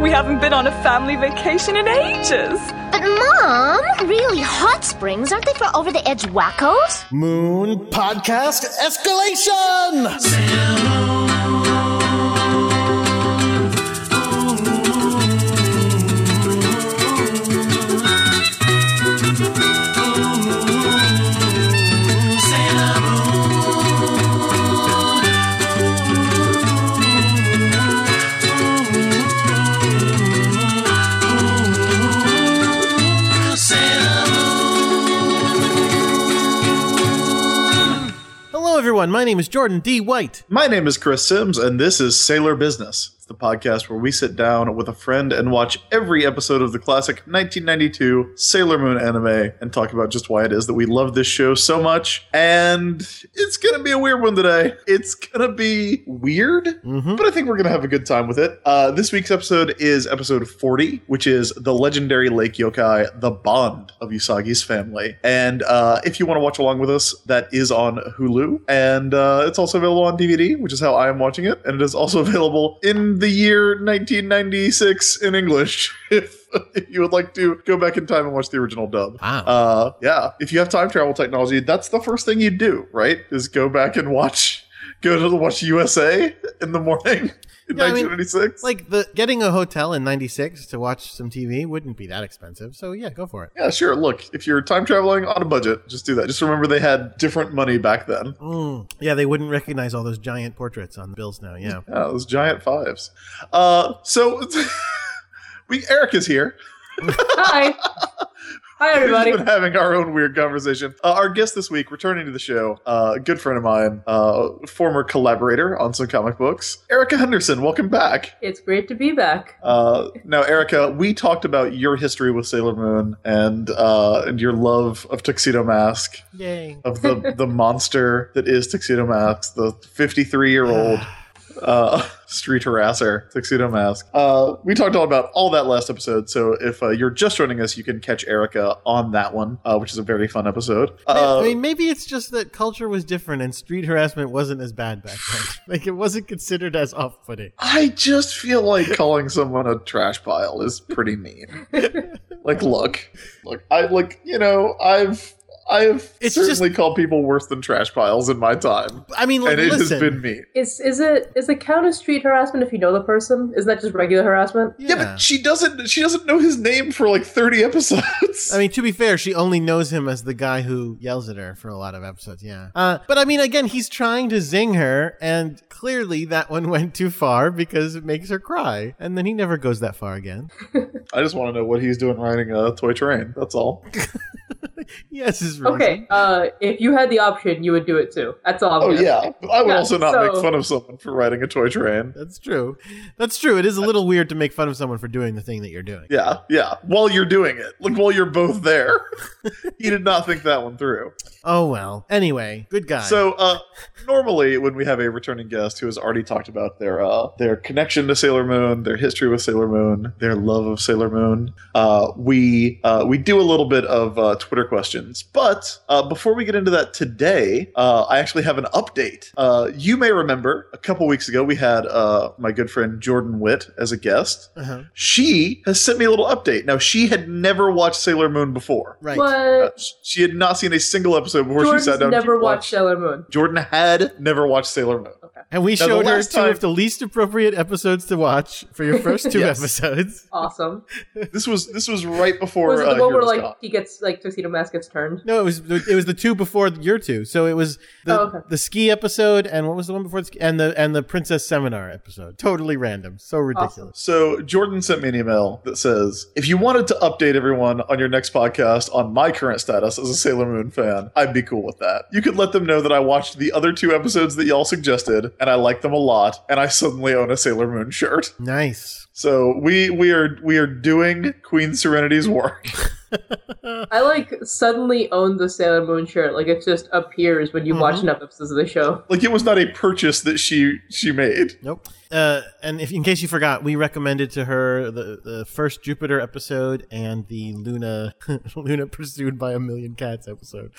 We haven't been on a family vacation in ages. But, Mom, really, hot springs, aren't they for over the edge wackos? Moon Podcast Escalation! Everyone. My name is Jordan D. White. My name is Chris Sims, and this is Sailor Business. It's the podcast where we sit down with a friend and watch every episode of the classic 1992 Sailor Moon anime and talk about just why it is that we love this show so much. And it's going to be a weird one today. It's going to be weird, but I think we're going to have a good time with it. Uh, this week's episode is episode 40, which is the legendary lake yokai, The Bond of Usagi's Family. And uh, if you want to watch along with us, that is on Hulu. And uh, it's also available on DVD, which is how I am watching it. And it is also available in the year 1996 in English. If, you would like to go back in time and watch the original dub. Wow. Uh, yeah. If you have time travel technology, that's the first thing you'd do, right? Is go back and watch, go to the watch USA in the morning in Yeah, I mean, 1996. Like the getting a hotel in '96 to watch some TV wouldn't be that expensive. So yeah, go for it. yeah, sure. Look, if you're time traveling on a budget, just do that. Just remember they had different money back then. Mm. Yeah, they wouldn't recognize all those giant portraits on the bills now. Yeah. Yeah, those giant fives. Uh, so we Eric is here. Hi. Hi, We've everybody. been having our own weird conversation. Uh, our guest this week, returning to the show, uh, a good friend of mine, uh, former collaborator on some comic books, Erica Henderson. Welcome back. It's great to be back. Uh, now, Erica, we talked about your history with Sailor Moon and uh, and your love of Tuxedo Mask, Yay. of the the monster that is Tuxedo Mask, the 53 year old uh, street harasser, Tuxedo Mask. Uh, we talked all about all that last episode. So if uh, you're just joining us, you can catch Erica on that one, uh, which is a very fun episode. Uh, I mean, maybe it's just that culture was different and street harassment wasn't as bad back then. like it wasn't considered as off-putting. I just feel like calling someone a trash pile is pretty mean. like, look, look, I like, you know, I've I've It's certainly called people worse than trash piles in my time, I mean, like, and it listen. has been me. Is is it is it count as street harassment if you know the person? Is that just regular harassment? Yeah. but she doesn't. She doesn't know his name for like thirty episodes. I mean, to be fair, she only knows him as the guy who yells at her for a lot of episodes. Yeah. Uh, but I mean, again, he's trying to zing her, and clearly that one went too far because it makes her cry, and then he never goes that far again. I just want to know what he's doing riding a toy train. That's all. yes, his reason. Okay. Uh, if you had the option, you would do it too. That's all. I'm Oh yeah, say. I would Yeah, also not so- make fun of someone for riding a toy train. That's true. That's true. It is a little weird to make fun of someone for doing the thing that you're doing. Yeah, yeah. While you're doing it, like while you're both there, he did not think that one through. Oh well. Anyway, good guy. So uh, normally, when we have a returning guest who has already talked about their uh, their connection to Sailor Moon, their history with Sailor Moon, their love of Sailor Moon, uh, we uh, we do a little bit of uh, Twitter questions. But uh, before we get into that today, uh, I actually have an update. Uh, you may remember a couple weeks ago we had uh, my good friend Jordan Witt as a guest. uh-huh. She has sent me a little update. Now she had never watched Sailor Moon before. right. What? Uh, she had not seen a single episode before Jordan's she sat down. to never watch watched Sailor Moon. Jordan had never watched Sailor Moon. And we Now, showed her two time- of the least appropriate episodes to watch for your first two Yes. episodes. Awesome. This was this was right before. Was it the uh, one where like Con. he gets like tuxedo mask gets turned? No, it was it was the two before your two. So it was the Oh, okay. the ski episode and what was the one before the ski? and the and the princess seminar episode. Totally random. So ridiculous. So Jordan sent me an email that says, "If you wanted to update everyone on your next podcast on my current status as a Sailor Moon fan, I'd be cool with that. You could let them know that I watched the other two episodes that y'all suggested, and I like them a lot, and I suddenly own a Sailor Moon shirt. Nice. So we we are we are doing Queen Serenity's work." I like suddenly own the Sailor Moon shirt. Like it just appears when you watch mm-hmm. enough episodes of the show. Like it was not a purchase that she she made. Nope. Uh, and if in case you forgot, we recommended to her the, the first Jupiter episode and the Luna Luna pursued by a million cats episode.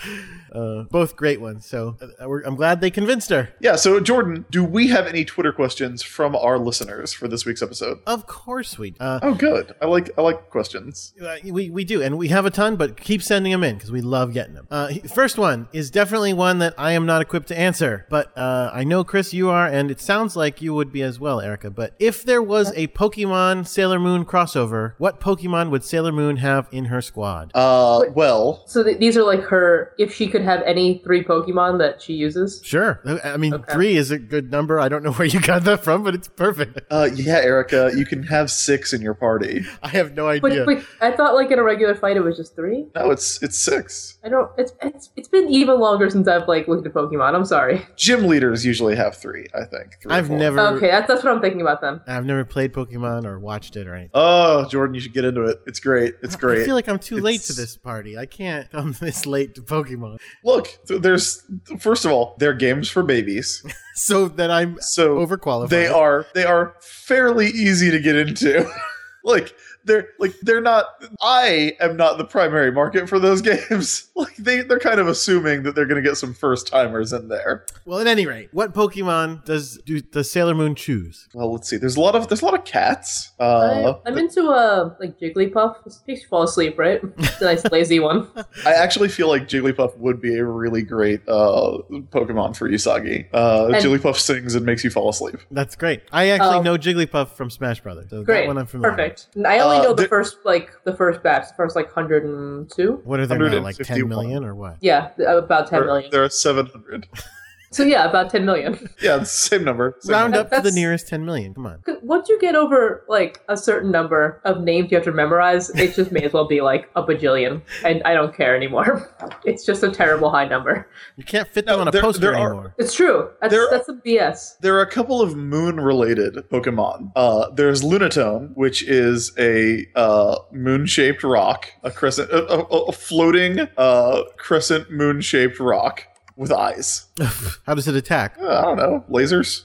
Uh, both great ones. So uh, we're, I'm glad they convinced her. Yeah. So Jordan, do we have any Twitter questions from our listeners for this week's episode? Of course we. Uh, Oh, good. I like I like questions. Uh, we, we do, and we have a ton, but keep sending them in because we love getting them. Uh, first one is definitely one that I am not equipped to answer, but uh, I know Chris, you are, and it sounds like you would be as well, Erica. But if there was a Pokemon Sailor Moon crossover, what Pokemon would Sailor Moon have in her squad? Uh, well, So th- these are like her. If she could have any three Pokemon that she uses. Sure, I mean three is a good number. I don't know where you got that from, but it's perfect. uh, yeah, Erica, you can have six in your party. I have no But, idea. but I thought like in a regular fight it was just three. No, it's it's six. I don't. It's it's it's been even longer since I've like looked at Pokemon. I'm sorry. Gym leaders usually have three. I think. Three or I've four. never, Okay, that's that's what I'm thinking about then. I've never played Pokemon or watched it or anything. Oh, Jordan, you should get into it. It's great. It's great. I feel like I'm too late to this party. I can't come this late to Pokemon, Look, there's first of all, they're games for babies, so that I'm so overqualified. they are they are fairly easy to get into. like they're like they're not. I am not the primary market for those games. Like they they're kind of assuming that they're going to get some first timers in there. Well, at any rate, what Pokemon does do does Sailor Moon choose? Well, let's see. There's a lot of there's a lot of cats. Uh, I, I'm into uh like Jigglypuff. It makes you fall asleep, right? It's a nice lazy one. I actually feel like Jigglypuff would be a really great uh, Pokemon for Usagi. Uh, And- Jigglypuff sings and makes you fall asleep. That's great. I actually Um, know Jigglypuff from Smash Brothers, so that Great, one I'm familiar. with. perfect. I only Uh, know the there- first like the first batch, the first like hundred and two. What are they now, like 10 151. million or what? Yeah, about ten There, million. there are 700. So yeah, about ten million. Yeah, same number. Same Round number. up to the nearest 10 million. Come on. Once you get over like a certain number of names you have to memorize, it just may as well be like a bajillion, and I don't care anymore. It's just a terrible high number. You can't fit them No, on a there- poster there are- anymore. It's true. That's There- that's some BS. There are a couple of moon related Pokemon. Uh, there's Lunatone, which is a uh, moon shaped rock, a crescent, a, a, a floating uh, crescent moon shaped rock with eyes. How does it attack? Uh, I don't know, lasers.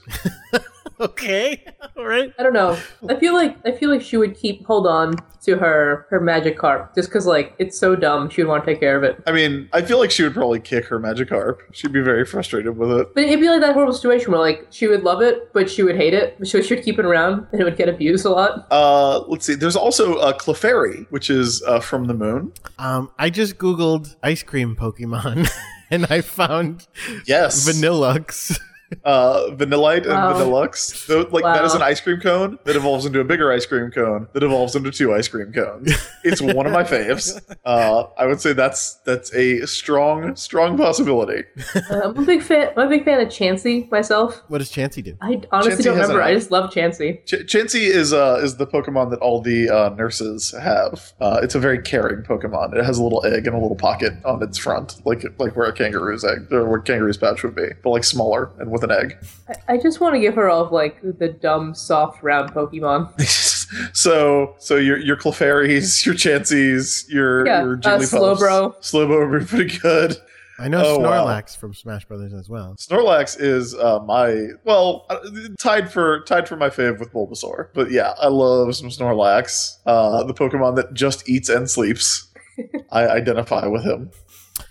Okay. All right. I don't know. I feel like I feel like she would keep hold on to her her Magikarp just because like it's so dumb. She would want to take care of it. I mean, I feel like she would probably kick her Magikarp. She'd be very frustrated with it. But it'd be like that horrible situation where like she would love it, but she would hate it. So she would keep it around, and it would get abused a lot. Uh, let's see. There's also uh, Clefairy, which is uh, from the moon. Um, I just Googled ice cream Pokemon and I found Yes, Vanillux. Uh, Vanillite and Wow. Vanillux. So, like that is an ice cream cone that evolves into a bigger ice cream cone that evolves into two ice cream cones. It's one of my faves. Uh, I would say that's that's a strong strong possibility. Uh, I'm a big fan. I'm a big fan of Chansey myself. what does Chansey do? I honestly Chansey don't remember. I just love Chansey. Ch- Chansey is uh is the Pokemon that all the uh, nurses have. Uh, it's a very caring Pokemon. It has a little egg and a little pocket on its front, like like where a kangaroo's egg or where a kangaroo's pouch would be, but like smaller and with an egg. I, I just want to give her all of like the dumb, soft, round Pokemon. so so your your Clefairies, your Chanseys, your Yeah, your uh, Jigglypuffs, Slowbro. Slowbro would be pretty good. I know Oh, wow. Snorlax from Smash Brothers as well. Snorlax is uh, my well uh, tied for tied for my fave with Bulbasaur, but yeah, I love some Snorlax. Uh, the Pokemon that just eats and sleeps. I identify with him.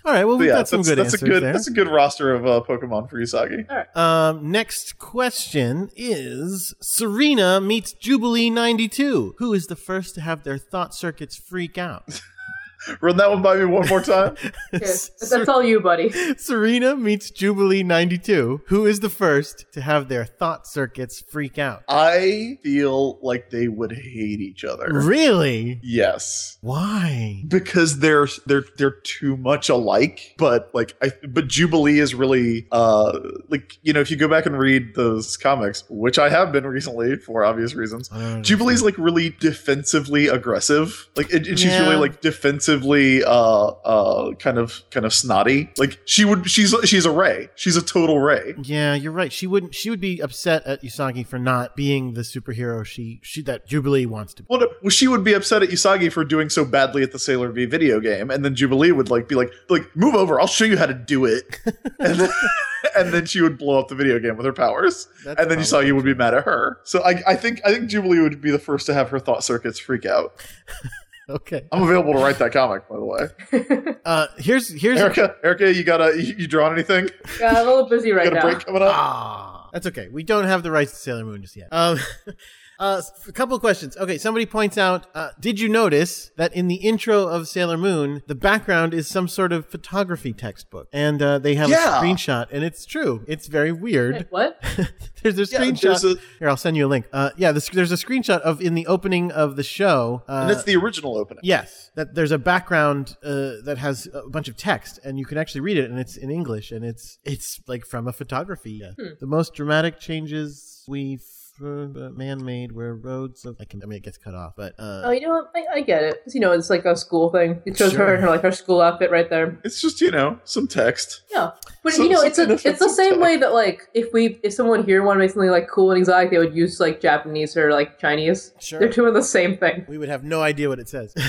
All right. Well, we've yeah, got some that's, good that's answers a good there. that's a good roster of uh, Pokemon for Usagi. Um, next question is Serena meets Jubilee 92. Who is the first to have their thought circuits freak out? Run that one by me one more time. Yes, that's all you, buddy. Serena meets Jubilee 92. Who is the first to have their thought circuits freak out? I feel like they would hate each other. Really? Yes. Why? because they're they're they're too much alike but like i but jubilee is really uh like you know if you go back and read those comics which i have been recently for obvious reasons jubilee's like really defensively aggressive like it, it- she's Yeah. really like defensively offensively, uh, uh, kind of, kind of snotty. Like she would, she's she's a Rei. She's a total Rei. Yeah, you're right. She wouldn't. She would be upset at Usagi for not being the superhero she she that Jubilee wants to be. Well, she would be upset at Usagi for doing so badly at the Sailor V video game, and then Jubilee would like be like, like move over, I'll show you how to do it, and then, and then she would blow up the video game with her powers, That's and then probably Usagi would be mad at her. So I, I think I think Jubilee would be the first to have her thought circuits freak out. Okay. I'm available to write that comic, by the way. Uh, here's here's Erica, Erica, you got a you, you drawn anything? Yeah, I'm a little busy right got a now. break coming up? Ah, that's okay. We don't have the rights to Sailor Moon just yet. Um, uh, a couple of questions. Okay, somebody points out, uh, did you notice that in the intro of Sailor Moon, the background is some sort of photography textbook, and uh, they have Yeah. a screenshot, and it's true. It's very weird. Wait, what? there's a Yeah, screenshot. there's a- Here, I'll send you a link. Uh, yeah, this, there's a screenshot of in the opening of the show. Uh, and that's the original opening. Yes, that there's a background uh, that has a bunch of text, and you can actually read it, and it's in English, and it's it's like from a photography. Uh, The most dramatic changes we uh, man made where roads of. I, can, I mean, it gets cut off, but uh, Oh, you know what? I, I get it. you know, it's like a school thing. It shows Sure. her in her like her school outfit right there. It's just you know some text. Yeah, but So- you know, it's a, it's the same offensive way that like if we if someone here wanted to make something like cool and exotic, they would use like Japanese or like Chinese. Sure. They're doing the same thing. we would have no idea what it says.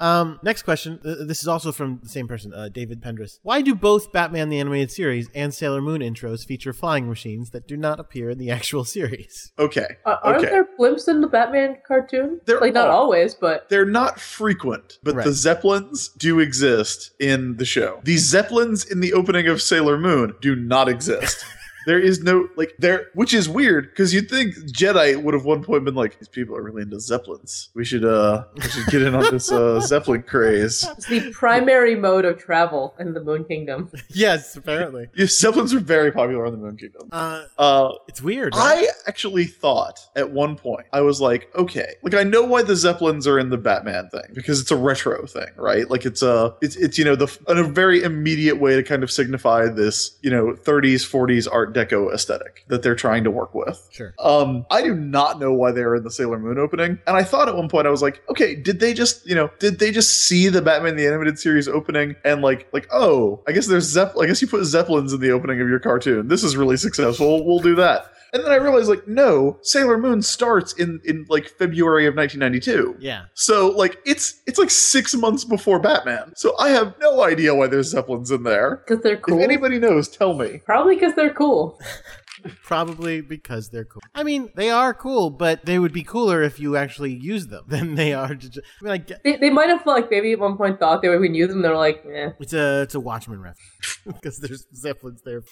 um, next question. Uh, this is also from the same person, uh, David Pendris. Why do both Batman the Animated Series and Sailor Moon intros feature flying machines that do not appear in the actual series? Okay, Uh, aren't okay. there blimps in the Batman cartoon? There like not are. always, but They're not frequent, but Right. the Zeppelins do exist in the show. The Zeppelins in the opening of Sailor Moon do not exist. there is no like there, which is weird because you'd think Jedi would have one point been like, these people are really into Zeppelins. We should uh, we should get in on this uh, Zeppelin craze. it's the primary mode of travel in the Moon Kingdom. yes, apparently. Yeah, Zeppelins are very popular in the Moon Kingdom. Uh, Uh, it's weird. right? I actually thought at one point, I was like, okay, like I know why the Zeppelins are in the Batman thing because it's a retro thing, right? Like it's a, it's, it's you know, the in a very immediate way to kind of signify this, you know, 30s, 40s Art Deco aesthetic that they're trying to work with. Sure. Um, I do not know why they're in the Sailor Moon opening, and I thought at one point I was like, okay, did they just, you know, did they just see the Batman the Animated Series opening and like, like, oh, I guess there's Zepp, I guess you put Zeppelins in the opening of your cartoon. This is really successful. We'll do that. And then I realized, like, no, Sailor Moon starts in in like February of 1992. Yeah. So like it's it's like six months before Batman. So I have no idea why there's Zeppelins in there. Because they're cool. If anybody knows, tell me. Probably because they're cool. Probably because they're cool. I mean, they are cool, but they would be cooler if you actually use them than they are to just. I mean, I get, They, they might have like maybe at one point thought they would even use them. They're like, eh. it's a it's a Watchmen reference because there's zeppelins there.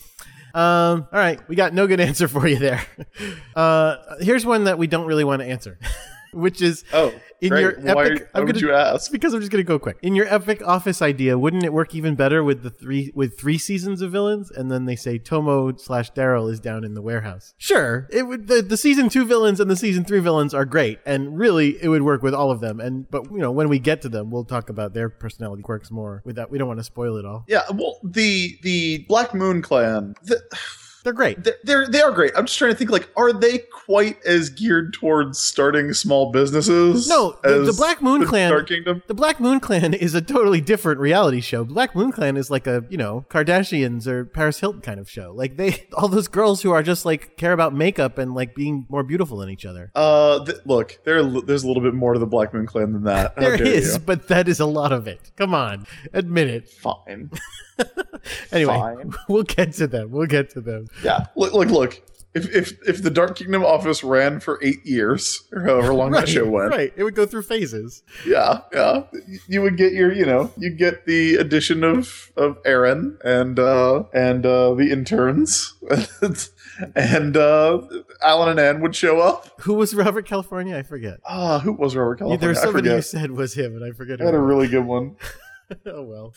Um. All right, we got no good answer for you there. Uh, here's one that we don't really want to answer, which is Oh, in great. your why, epic. why I'm would gonna, you ask? because I'm just gonna go quick. In your epic office idea, wouldn't it work even better with the three with three seasons of villains, and then they say Tomo slash Darryl is down in the warehouse? Sure, it would. The, the season two villains and the season three villains are great, and really it would work with all of them. And but you know when we get to them, we'll talk about their personality quirks more. With that, we don't want to spoil it all. Yeah, well, the the Black Moon Clan, the, They're great. they're, they're they are great. I'm just trying to think like, are they quite as geared towards starting small businesses? No, the- the Black Moon the Clan- Dark Kingdom. The Black Moon Clan is a totally different reality show. Black Moon Clan is like a, you know, Kardashians or Paris Hilton kind of show. Like they, all those girls who are just like care about makeup and like being more beautiful than each other. Uh, th- look, there there's a little bit more to the Black Moon Clan than that. There is, you. but that is a lot of it. Come on, admit it. Fine. Anyway, Fine. we'll get to them. We'll get to them. Yeah. Look, look, look. If if if the Dark Kingdom office ran for eight years or however long that show went, right. It would go through phases. yeah, yeah, you would get your, you know, you get the addition of of Erin and uh and uh the interns, and uh Alan and Ann would show up. Who was Robert California? I forget. Ah, who was Robert California? There's I somebody you said was him, and I forget. I had a really good one. oh well.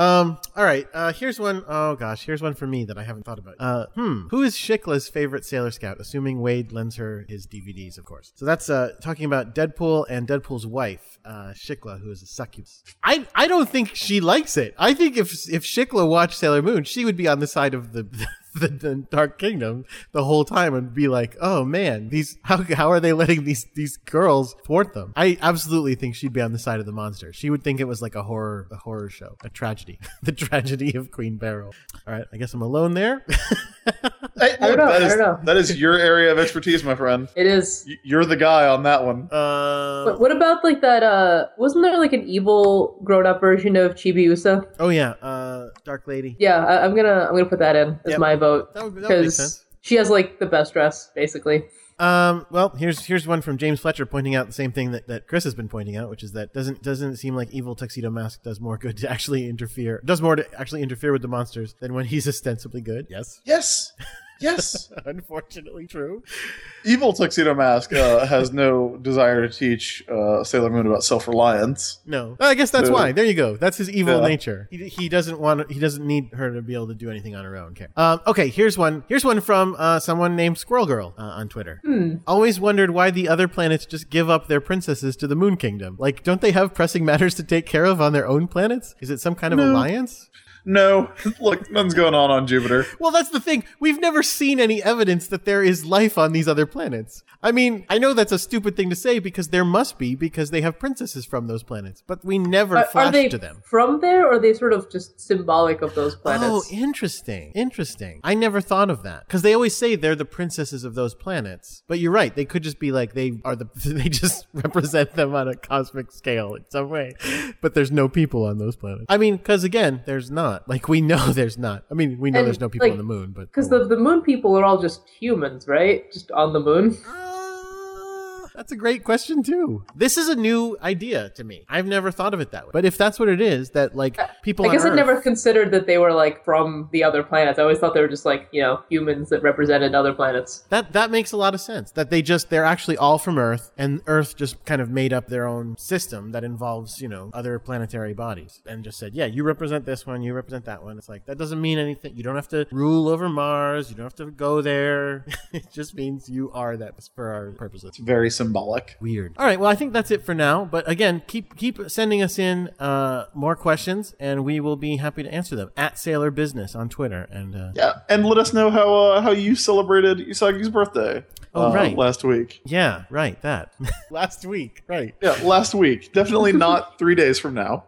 Um. All right. Uh. Here's one oh gosh. Here's one for me that I haven't thought about. Uh. Hmm. Who is Shiklah's favorite Sailor Scout? Assuming Wade lends her his DVDs, of course. So that's uh talking about Deadpool and Deadpool's wife, uh, Shiklah, who is a succubus. I I don't think she likes it. I think if if Shiklah watched Sailor Moon, she would be on the side of the the, the Dark Kingdom the whole time and be like, "Oh man, these how how are they letting these these girls thwart them?" I absolutely think she'd be on the side of the monster. She would think it was like a horror a horror show, a tragedy, the tragedy of Queen Beryl. All right, I guess I'm alone there. Hey, I don't know, that I don't know. that is your area of expertise, my friend. It is. You're the guy on that one. uh, But what about like that? Uh, wasn't there like an evil grown-up version of Chibiusa? oh yeah, uh, Dark Lady. Yeah, I, I'm gonna I'm gonna put that in as Yep. my vote That would, that would make sense. she has like the best dress, basically. Um, well, here's here's one from James Fletcher pointing out the same thing that, that Chris has been pointing out, which is that doesn't doesn't seem like evil tuxedo mask does more good to actually interfere does more to actually interfere with the monsters than when he's ostensibly good. Yes, Yes. Yes. unfortunately true. Evil Tuxedo Mask uh, has no desire to teach uh, Sailor Moon about self reliance. No, I guess that's Uh, why. There you go. That's his evil yeah. nature. He, he doesn't want. He doesn't need her to be able to do anything on her own. Okay. Um, okay. Here's one. Here's one from uh, someone named Squirrel Girl uh, on Twitter. Always wondered why the other planets just give up their princesses to the Moon Kingdom. Like, don't they have pressing matters to take care of on their own planets? Is it some kind of No. alliance? No, look, nothing's going on on Jupiter. Well, that's the thing. We've never seen any evidence that there is life on these other planets. I mean, I know that's a stupid thing to say because there must be because they have princesses from those planets, but we never Are, flash are they to them. from there, or are they sort of just symbolic of those oh, planets? Oh, interesting. Interesting. I never thought of that. Because they always say they're the princesses of those planets. But you're right. They could just be like, they are the, they just represent them on a cosmic scale in some way. But there's no people on those planets. I mean, because again, there's not. Like, we know there's not. I mean, we know And, there's no people like, on the moon, but. Because the the moon people are all just humans, right? Just on the moon. Ah, That's a great question too. This is a new idea to me. I've never thought of it that way. But if that's what it is, that like people, I guess on I never considered that they were like from the other planets. I always thought they were just like you know humans that represented other planets. That that makes a lot of sense. That they just they're actually all from Earth, and Earth just kind of made up their own system that involves you know other planetary bodies, and just said, yeah, you represent this one, you represent that one. It's like that doesn't mean anything. You don't have to rule over Mars. You don't have to go there. it just means you are that for our purposes. Very symbolic. Weird. All right. Well, I think that's it for now. But again, keep keep sending us in uh, more questions, and we will be happy to answer them at Sailor Business on Twitter. And uh, Yeah, and let us know how uh, how you celebrated Usagi's birthday. Oh, uh, right. last week. yeah, right. That last week, right? Yeah, last week. Definitely not three days from now.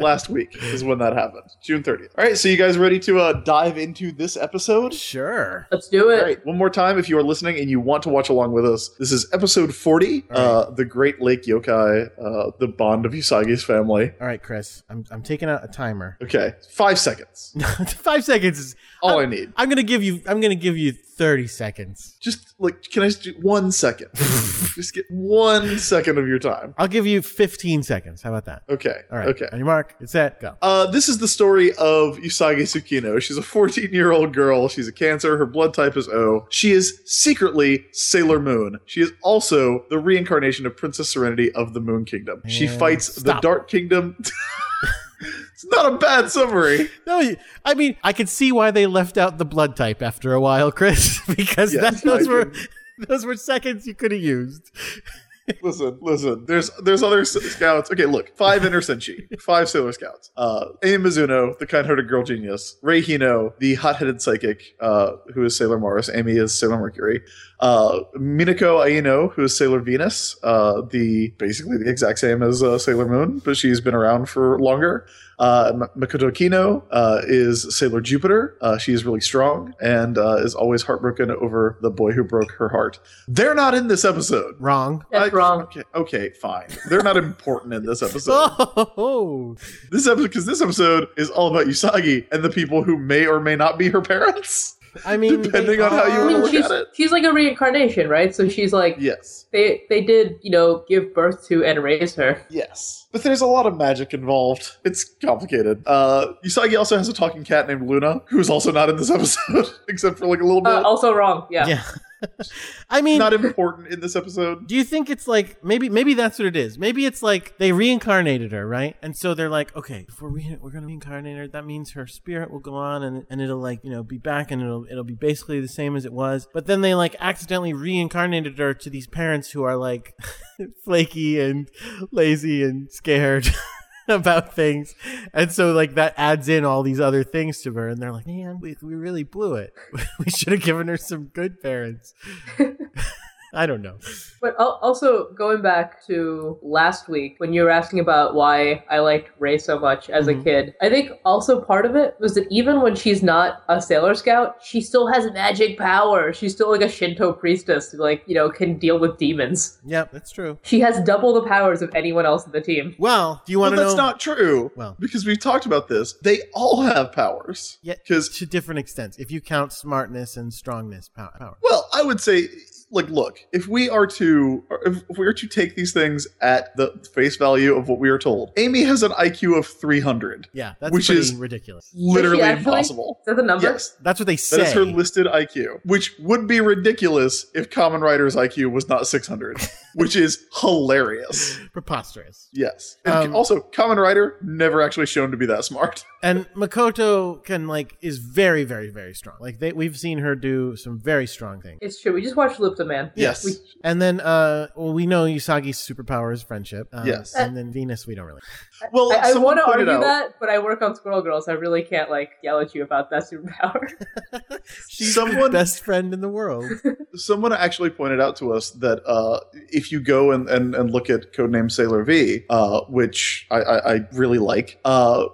last week is when that happened. June 30th. All right, so you guys ready to uh, dive into this episode? Sure. Let's do it. All right, one more time if you are listening and you want to watch along with us. This is episode 40, uh, The Great Lake Yokai, uh, the bond of Usagi's family. All right, Chris. I'm I'm taking out a timer. Okay, five seconds. Five seconds is All I'm, I need. I'm gonna give you. I'm gonna give you thirty seconds. Just like, can I just do one second? just get one second of your time. I'll give you fifteen seconds. How about that? Okay. All right. Okay. On your mark. it's set. Go. Uh, this is the story of Usagi Tsukino. She's a 14 year old girl. She's a cancer. Her blood type is O. She is secretly Sailor Moon. She is also the reincarnation of Princess Serenity of the Moon Kingdom. She And fights the. Dark Kingdom. it's not a bad summary. No, I mean I could see why they left out the blood type after a while, Chris, because Yes, that, those I were those were seconds you could have used. Listen, listen. There's there's other scouts. Okay, look. Five Inner Senshi. Five Sailor Scouts. Uh, Amy Mizuno, the kind-hearted girl genius. Rei Hino, the hot-headed psychic, uh, who is Sailor Mars. Amy is Sailor Mercury. Uh, Minako Aino, who is Sailor Venus. Uh, the basically the exact same as uh, Sailor Moon, but she's been around for longer. Uh, Makoto Kino uh, is Sailor Jupiter. Uh, she is really strong and uh, is always heartbroken over the boy who broke her heart. They're not in this episode. Wrong. That's I- wrong. Okay, okay, fine. They're not important in this episode. Oh, This episode, because this episode is all about Usagi and the people who may or may not be her parents. I mean, Depending they on how you I are- wanna mean, look she's at it. she's like a reincarnation, right? So she's like Yes, they they did you know give birth to and raise her. yes. But there's a lot of magic involved. It's complicated. Uh, Usagi also has a talking cat named Luna, who's also not in this episode, except for like a little bit. Uh, also wrong. Yeah. Yeah. I mean, not important in this episode. Do you think it's like maybe maybe that's what it is? Maybe it's like they reincarnated her, right? And so they're like, okay, if we're re- we're gonna reincarnate her, that means her spirit will go on and, and it'll like you know be back and it'll it'll be basically the same as it was. But then they like accidentally reincarnated her to these parents who are like flaky and lazy and scared. about things. And so like that adds in all these other things to her and they're like, "Man, we, we really blew it. we should have given her some good parents." I don't know. But also going back to last week when you were asking about why I liked Rei so much as Mhm. a kid, I think also part of it was that even when she's not a Sailor Scout, she still has magic power. She's still like a Shinto priestess who like, you know, can deal with demons. Yep, that's true. She has double the powers of anyone else in the team. Well, do you Well, want to that's know not true. Well. because we've talked about this. They all have powers. Yeah, Because to different extents if you count smartness and strongness power. Well, I would say, like, look, if we are to, if if we are to take these things at the face value of what we are told, Amy has an IQ of 300. Yeah, that's Which is- ridiculous. Literally impossible. Is that the number? Yes, That's what they say. that is her listed IQ, which would be ridiculous if Common Rider's IQ was not 600, which is hilarious. Preposterous. Yes. And Um, also, Common Rider never actually shown to be that smart. And Makoto can like is very very very strong. Like they, we've seen her do some very strong things. It's true. We just watched Lupta Man. Yes. We, And then uh well we know Usagi's superpower is friendship. Uh, Yes. And then Venus we don't really. Well, I, I want to argue out- that, but I work on Squirrel Girl, so I really can't like yell at you about that superpower. She's Someone- the best friend in the world. Someone actually pointed out to us that uh, if you go and, and, and look at Codename Sailor V, uh, which I, I, I really like, uh,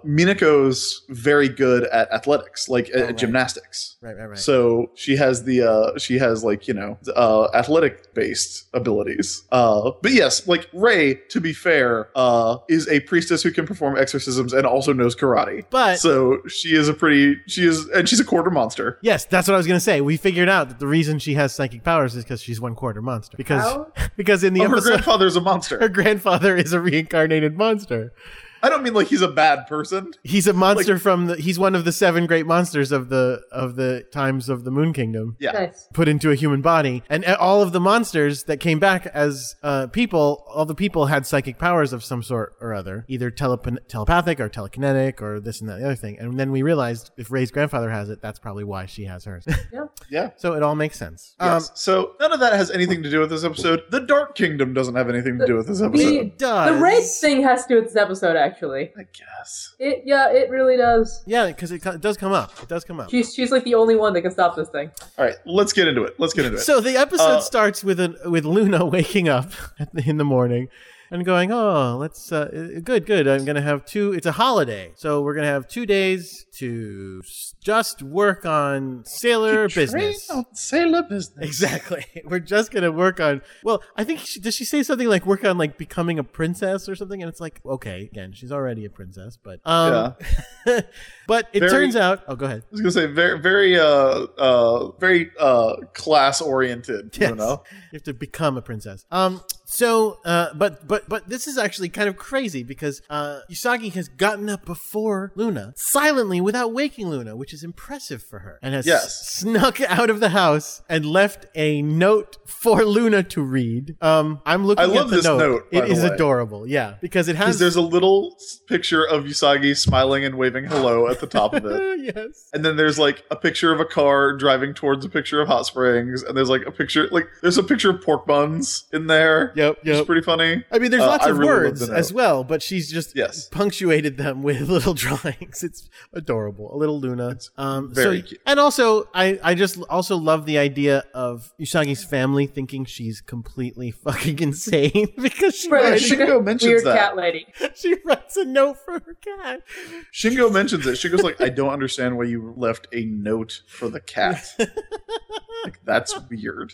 Very good at athletics, like at Oh, right. gymnastics. Right, right, right. So she has the uh, she has like you know uh, athletic based abilities. Uh, but yes, like Rei, to be fair, uh, is a priestess who can perform exorcisms and also knows karate. but So she is a pretty she is and she's a quarter monster. yes, that's what I was gonna say. We figured out that the reason she has psychic powers is because she's one quarter monster. Because How? because in the Oh, her episode grandfather's a monster. her grandfather is a reincarnated monster. I don't mean like he's a bad person. He's a monster from the. He's one of the seven great monsters of the of the times of the Moon Kingdom. Yeah. nice. Put into a human body, and all of the monsters that came back as uh, people, all the people had psychic powers of some sort or other, either telep- telepathic or telekinetic or this and that the other thing. And then we realized if Rei's grandfather has it, that's probably why she has hers. Yeah. yeah. so it all makes sense. Yes. so none of that has anything to do with this episode. The Dark Kingdom doesn't have anything to do with this Um, episode. it does. The race thing has to do with this episode, actually. I guess. It yeah, it really does. Yeah, because it, co- it does come up. It does come up. She's she's like the only one that can stop this thing. All right, let's get into it. Let's get into it. So the episode Uh, starts with an with Luna waking up in the morning and going, "Oh, let's uh, good, good. I'm gonna have two. It's a holiday, so we're gonna have two days to just work on sailor business." Sailor business. Exactly. We're just gonna work on. Well, I think she, does she say something like work on like becoming a princess or something? And it's like, okay, again, she's already a princess, but um, but it Very- turns out. Oh, go ahead. I was gonna say very, very, uh, uh, very uh, class oriented. Yes. You know, You have to become a princess. Um. So, uh, but but but this is actually kind of crazy because uh, Usagi has gotten up before Luna silently without waking Luna, which is impressive for her, and has Yes. snuck out of the house and left a note for Luna to read. Um, I'm looking I love at the this note. note, It is way. adorable, yeah, because it has. there's a little picture of Usagi smiling and waving hello at the top of it. yes. And then there's like a picture of a car driving towards a picture of hot springs, and there's like a picture, like there's a picture of pork buns in there. Yep. which is Yep. pretty funny. I mean, there's Uh, lots I of really words as well, but she's just Yes. punctuated them with little drawings. It's adorable. A little Luna. Um, very so, cute. And also, I, I just also love the idea of Usagi's family thinking she's completely fucking insane because she, Right, writes, Shingo mentions weird that. cat lady. she writes a note for her cat. Shingo mentions it. She goes like, "I don't understand why you left a note for the cat. Like that's weird."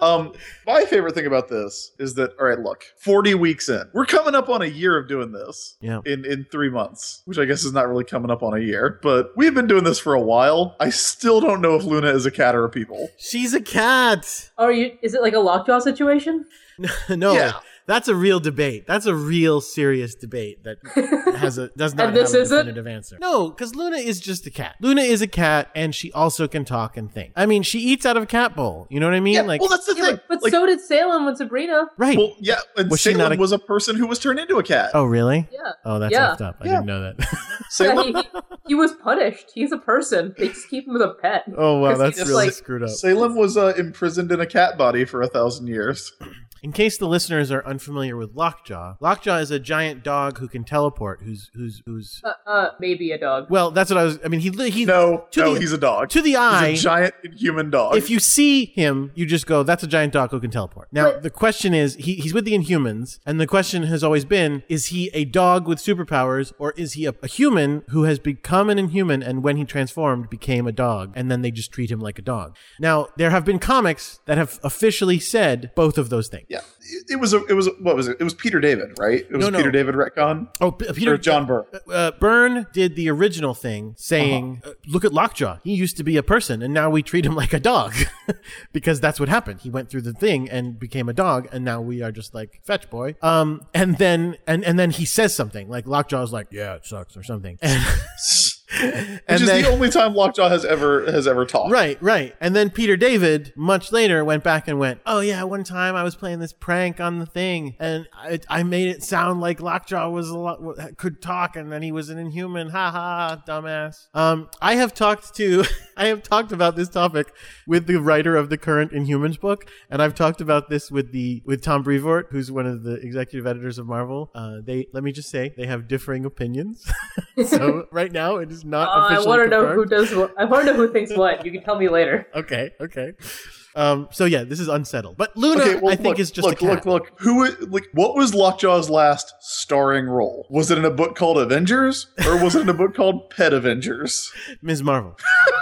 Um, my favorite thing about this is that all right, look, forty weeks in, we're coming up on a year of doing this. Yeah. In in three months, which I guess is not really coming up on a year, but we've been doing this for a while. I still don't know if Luna is a cat or a people. She's a cat. Are you? Is it like a lockjaw situation? no, Yeah. That's a real debate. That's a real serious debate that has a does not And this have a isn't? definitive answer. No, because Luna is just a cat. Luna is a cat, and she also can talk and think. I mean, she eats out of a cat bowl. You know what I mean? Yeah, like, well, that's the Yeah, thing. but, but like, so did Salem with Sabrina. right? well, yeah, and Was she Salem not a- was a person who was turned into a cat. oh, really? Yeah. Oh, that's Yeah. effed up. I Yeah. didn't know that. Yeah, Salem, he, he, he was punished. He's a person. They just keep him as a pet. oh, wow, that's really like- screwed up. Salem was uh, imprisoned in a cat body for a thousand years. In case the listeners are unfamiliar with Lockjaw, Lockjaw is a giant dog who can teleport. Who's who's who's Uh, uh, maybe a dog. well, that's what I was. I mean, he he No, to no, the- he's a dog. to the eye. He's a giant inhuman dog. if you see him, you just go, "That's a giant dog who can teleport." Now, But- the question is, he, he's with the Inhumans, and the question has always been: Is he a dog with superpowers, or is he a, a human who has become an Inhuman and when he transformed became a dog, and then they just treat him like a dog? Now, there have been comics that have officially said both of those things. Yeah, it, it was a, it was a, what was it? It was Peter David, right? It was No, no. Peter David retcon Oh, P- Peter or John Byrne. Uh, Byrne did the original thing, saying, Uh-huh. uh, "Look at Lockjaw. He used to be a person, and now we treat him like a dog, because that's what happened. He went through the thing and became a dog, and now we are just like fetch boy." Um, and then and and then he says something like Lockjaw's like, "Yeah, it sucks" or something, and Which and is then- the only time Lockjaw has ever has ever talked. Right, right. And then Peter David, much later, went back and went, Oh, yeah, one time I was playing this prank on the thing, and I, I made it sound like Lockjaw was a lot, could talk, and then he was an inhuman. Ha ha, dumbass. Um, I have talked to, I have talked about this topic with the writer of the current Inhumans book, and I've talked about this with the, with Tom Brevoort, who's one of the executive editors of Marvel. Uh, they, let me just say, they have differing opinions. so right now, it is not Uh, I want to know who does what. I want to know who thinks what. You can tell me later. Okay, okay. Um, so yeah, this is unsettled. But Luna, Okay, well, I think look, is just look, a cat. look, look. Who, like, what was Lockjaw's last starring role? Was it in a book called Avengers, or was it in a book called Pet Avengers? Ms. Marvel.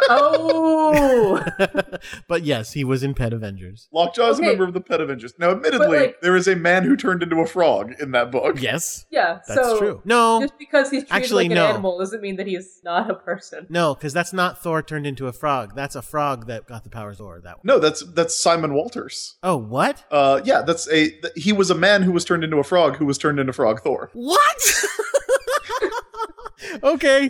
Oh, but yes, he was in Pet Avengers. Lockjaw is Okay. a member of the Pet Avengers. Now, admittedly, like- there is a man who turned into a frog in that book. Yes, yeah. that's so true. No, just because he's treated Actually, like an no. animal doesn't mean that he's not a person. no, because that's not Thor turned into a frog. That's a frog that got the powers of Thor. That one. No, that's that's Simon Walters. Oh, what? Uh, yeah, that's a. th- he was a man who was turned into a frog, who was turned into Frog Thor. What? okay,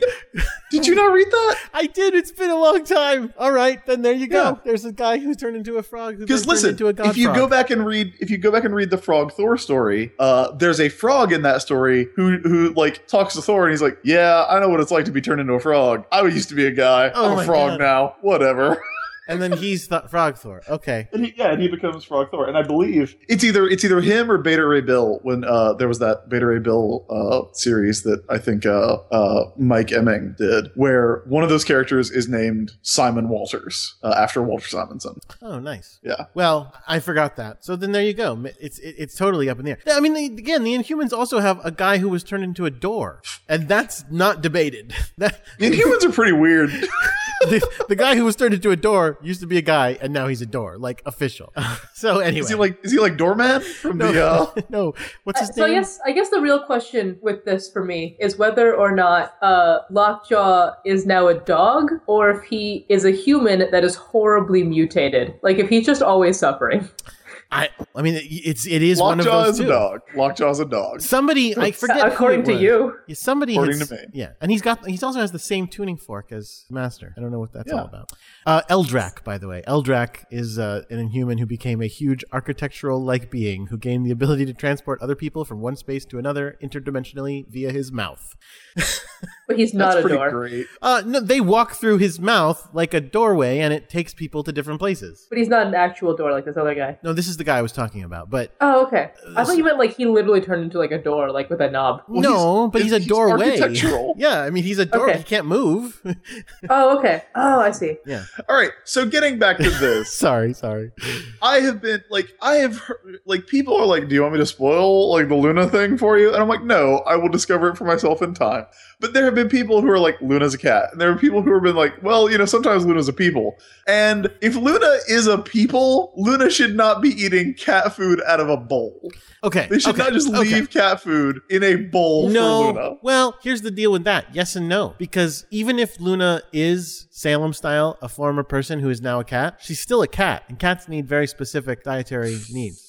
Did you not read that? I did. It's been a long time. All right, then there you go. Yeah. There's a guy who's turned into a frog. Because listen, into a god if you frog. go back and read, if you go back and read the Frog Thor story, uh, there's a frog in that story who who like talks to Thor and he's like, "Yeah, I know what it's like to be turned into a frog. I used to be a guy. Oh I'm a frog God. now. Whatever." and then he's th- Frog Thor. Okay. And he, yeah, and he becomes Frog Thor. And I believe it's either it's either him or Beta Ray Bill when uh, there was that Beta Ray Bill uh, series that I think uh, uh, Mike Oeming did, where one of those characters is named Simon Walters uh, after Walter Simonson. Oh, nice. Yeah. Well, I forgot that. So then there you go. It's it, it's totally up in the air. I mean, the, again, the Inhumans also have a guy who was turned into a door, and that's not debated. That Inhumans are pretty weird. the, the guy who was turned into a door used to be a guy, and now he's a door, like official. so anyway, Is he like is he like Doorman from no, the uh no. What's his Uh, so I guess I guess the real question with this for me is whether or not uh, Lockjaw is now a dog, or if he is a human that is horribly mutated. Like if he's just always suffering. I I mean, it- it's it is one of Lockjaw those is a dog. Lockjaw's a dog. Somebody, I forget. who According it to was. you. Yeah, somebody According has- to me. Yeah, and he's got he also has the same tuning fork as Master. I don't know what that's Yeah. all about. Uh, Eldrac, by the way, Eldrac is uh, an inhuman who became a huge architectural-like being who gained the ability to transport other people from one space to another interdimensionally via his mouth. But he's not That's a pretty door. great. Uh, no, they walk through his mouth like a doorway, and it takes people to different places. But he's not an actual door like this other guy. No, this is the guy I was talking about, but Oh, okay. I thought you meant like he literally turned into like a door, like with a knob. no, but he's, a doorway. architectural. yeah, I mean he's a door. Okay. He can't move. Oh, okay. Oh, I see. yeah. All right, so getting back to this, Sorry, sorry. I have been like, I have heard, like, people are like, "Do you want me to spoil like the Luna thing for you?" And I'm like, "No, I will discover it for myself in time." But there have been people who are like, "Luna's a cat," and there are people who have been like, "Well, you know, sometimes Luna's a people." And if Luna is a people, Luna should not be eating cat food out of a bowl. Okay. They should okay, not just okay. leave cat food in a bowl No. for Luna. Well, here's the deal with that. Yes and no. Because even if Luna is Salem style, a former person who is now a cat, she's still a cat, and cats need very specific dietary needs.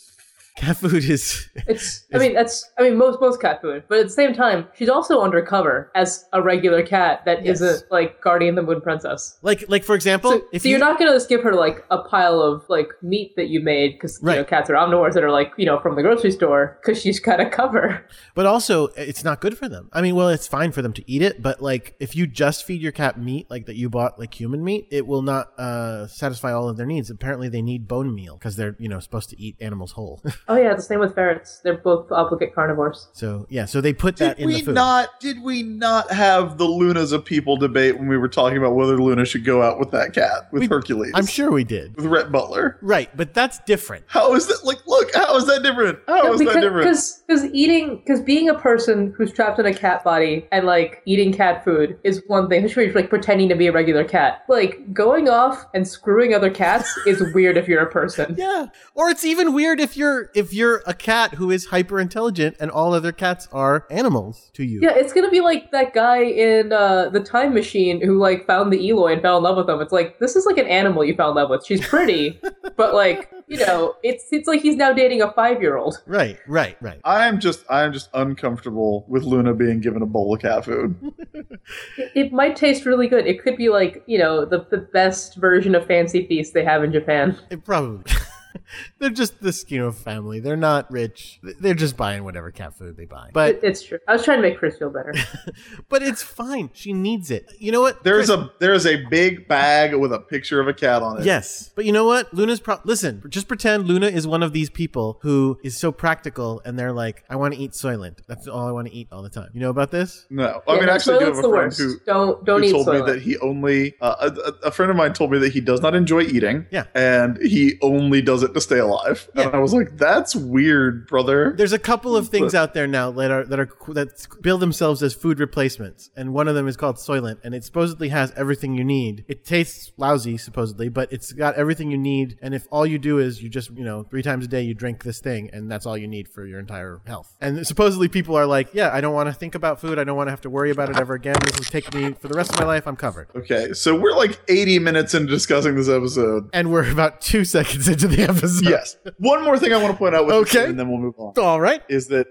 Cat food is It's. I mean, that's. I mean, most most cat food, but at the same time, she's also undercover as a regular cat that Yes. not like guardian the Moon Princess. like like for example, So, if so you you're not gonna just give her like a pile of like meat that you made because you know cats are omnivores that are like you know from the grocery store because she's got a cover. But also, it's not good for them. I mean, well, it's fine for them to eat it, but like if you just feed your cat meat like that you bought like human meat, it will not uh, satisfy all of their needs. Apparently, they need bone meal because they're you know supposed to eat animals whole. Oh yeah, the same with ferrets. They're both obligate carnivores. So yeah, so they put that Did in the we food. not? Did we not have the Lunas of people debate when we were talking about whether Luna should go out with that cat with We- Hercules? I'm sure we did. with Rhett Butler. Right, but that's different. How is that? Like, look, how is that different? How No, is that because different? because because eating because being a person who's trapped in a cat body and like eating cat food is one thing. Especially like pretending to be a regular cat. Like going off and screwing other cats is weird if you're a person. Yeah. Or it's even weird if you're if you're a cat who is hyper intelligent and all other cats are animals to you. Yeah, it's gonna be like that guy in uh, the Time Machine who like found the Eloi and fell in love with him. It's like this is like an animal you fell in love with. She's pretty, but like you know, it's it's like he's now dating a five year old. Right, right, right. I'm just, I'm just uncomfortable with Luna being given a bowl of cat food. It, it might taste really good. It could be like you know the the best version of Fancy Feast they have in Japan. It probably They're just the Tsukino family. They're not rich. They're just buying whatever cat food they buy. But it's true. I was trying to make Chris feel better. but it's fine. She needs it. You know what? There's Chris- a, there's a big bag with a picture of a cat on it. Yes, but you know what? Luna's pro- listen. Just pretend Luna is one of these people who is so practical, and they're like, "I want to eat Soylent. That's all I want to eat all the time." You know about this? No, I mean, no, actually, I do have a the friend worst. who don't don't who eat told me that he only uh, a, a friend of mine told me that he does not enjoy eating. Yeah. and he only does it to stay alive. Yeah. And I was like, "That's weird, brother." There's a couple of things out there now that are that are that bill themselves as food replacements, and one of them is called Soylent, and it supposedly has everything you need. It tastes lousy, supposedly, but it's got everything you need. And if all you do is you just you know three times a day you drink this thing, and that's all you need for your entire health. And supposedly people are like, yeah, I don't want to think about food. I don't want to have to worry about it ever again. This will take me for the rest of my life. I'm covered. Okay, so we're like 80 minutes into discussing this episode. And we're about two seconds into the episode. Yes. One more thing I want to point out Okay. and then we'll move on. All right. Is that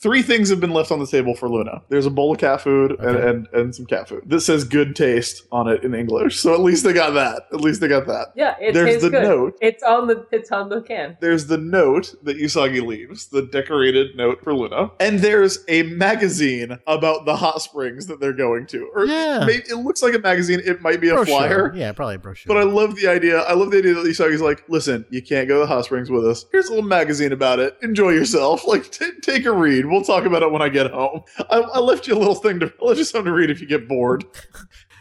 three things have been left on the table for Luna? There's a bowl of cat food and, Okay. and, and some cat food that says good taste on it in English. So at least they got that. At least they got that. yeah, it There's tastes the good. note. It's on the it's on the can. There's the note that Usagi leaves, the decorated note for Luna. And there's a magazine about the hot springs that they're going to. Or Yeah. maybe, it looks like a magazine. It might be a Brochure. flyer. Yeah, probably a brochure. But I love the idea. I love the idea that Usagi's like, listen, you can't go to the hot springs with us. Here's a little magazine about it. Enjoy yourself. Like, t- take a read. We'll talk about it when I get home. I, I left you a little thing to. I left you something to read if you get bored.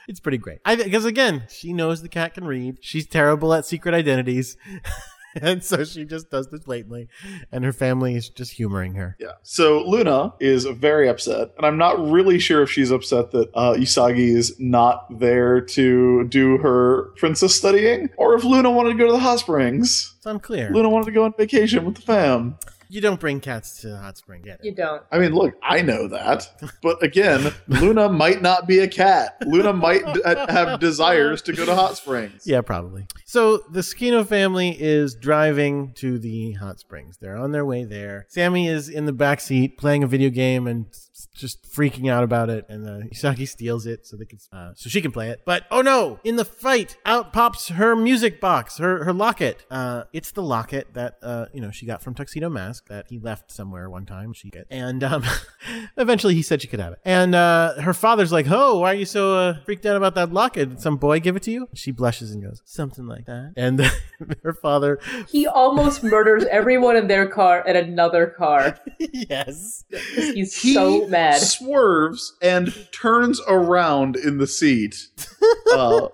It's pretty great. I because again, she knows the cat can read. She's terrible at secret identities. and so she just does this blatantly. And her family is just humoring her. Yeah. So Luna is very upset, and I'm not really sure if she's upset that uh, Usagi is not there to do her princess studying, or if Luna wanted to go to the hot springs. It's unclear. Luna wanted to go on vacation with the fam. You don't bring cats to the hot spring. Get You don't. I mean, look, I know that, but again, Luna might not be a cat. Luna might d- uh, have desires to go to hot springs. Yeah, probably. So the Tsukino family is driving to the hot springs. They're on their way there. Sammy is in the back seat playing a video game and s- just freaking out about it. And uh, Usagi steals it so they can, uh, so she can play it. But oh no! In the fight, out pops her music box, her her locket. Uh, it's the locket that uh, you know she got from Tuxedo Mask that he left somewhere one time. She and um, eventually he said she could have it. And uh, her father's like, "Oh, why are you so uh, freaked out about that locket? Did some boy give it to you?" She blushes and goes, "Something like that." And her father, He almost murders everyone in their car and another car. yes, He's He so mad. Swerves and turns around in the seat. Uh,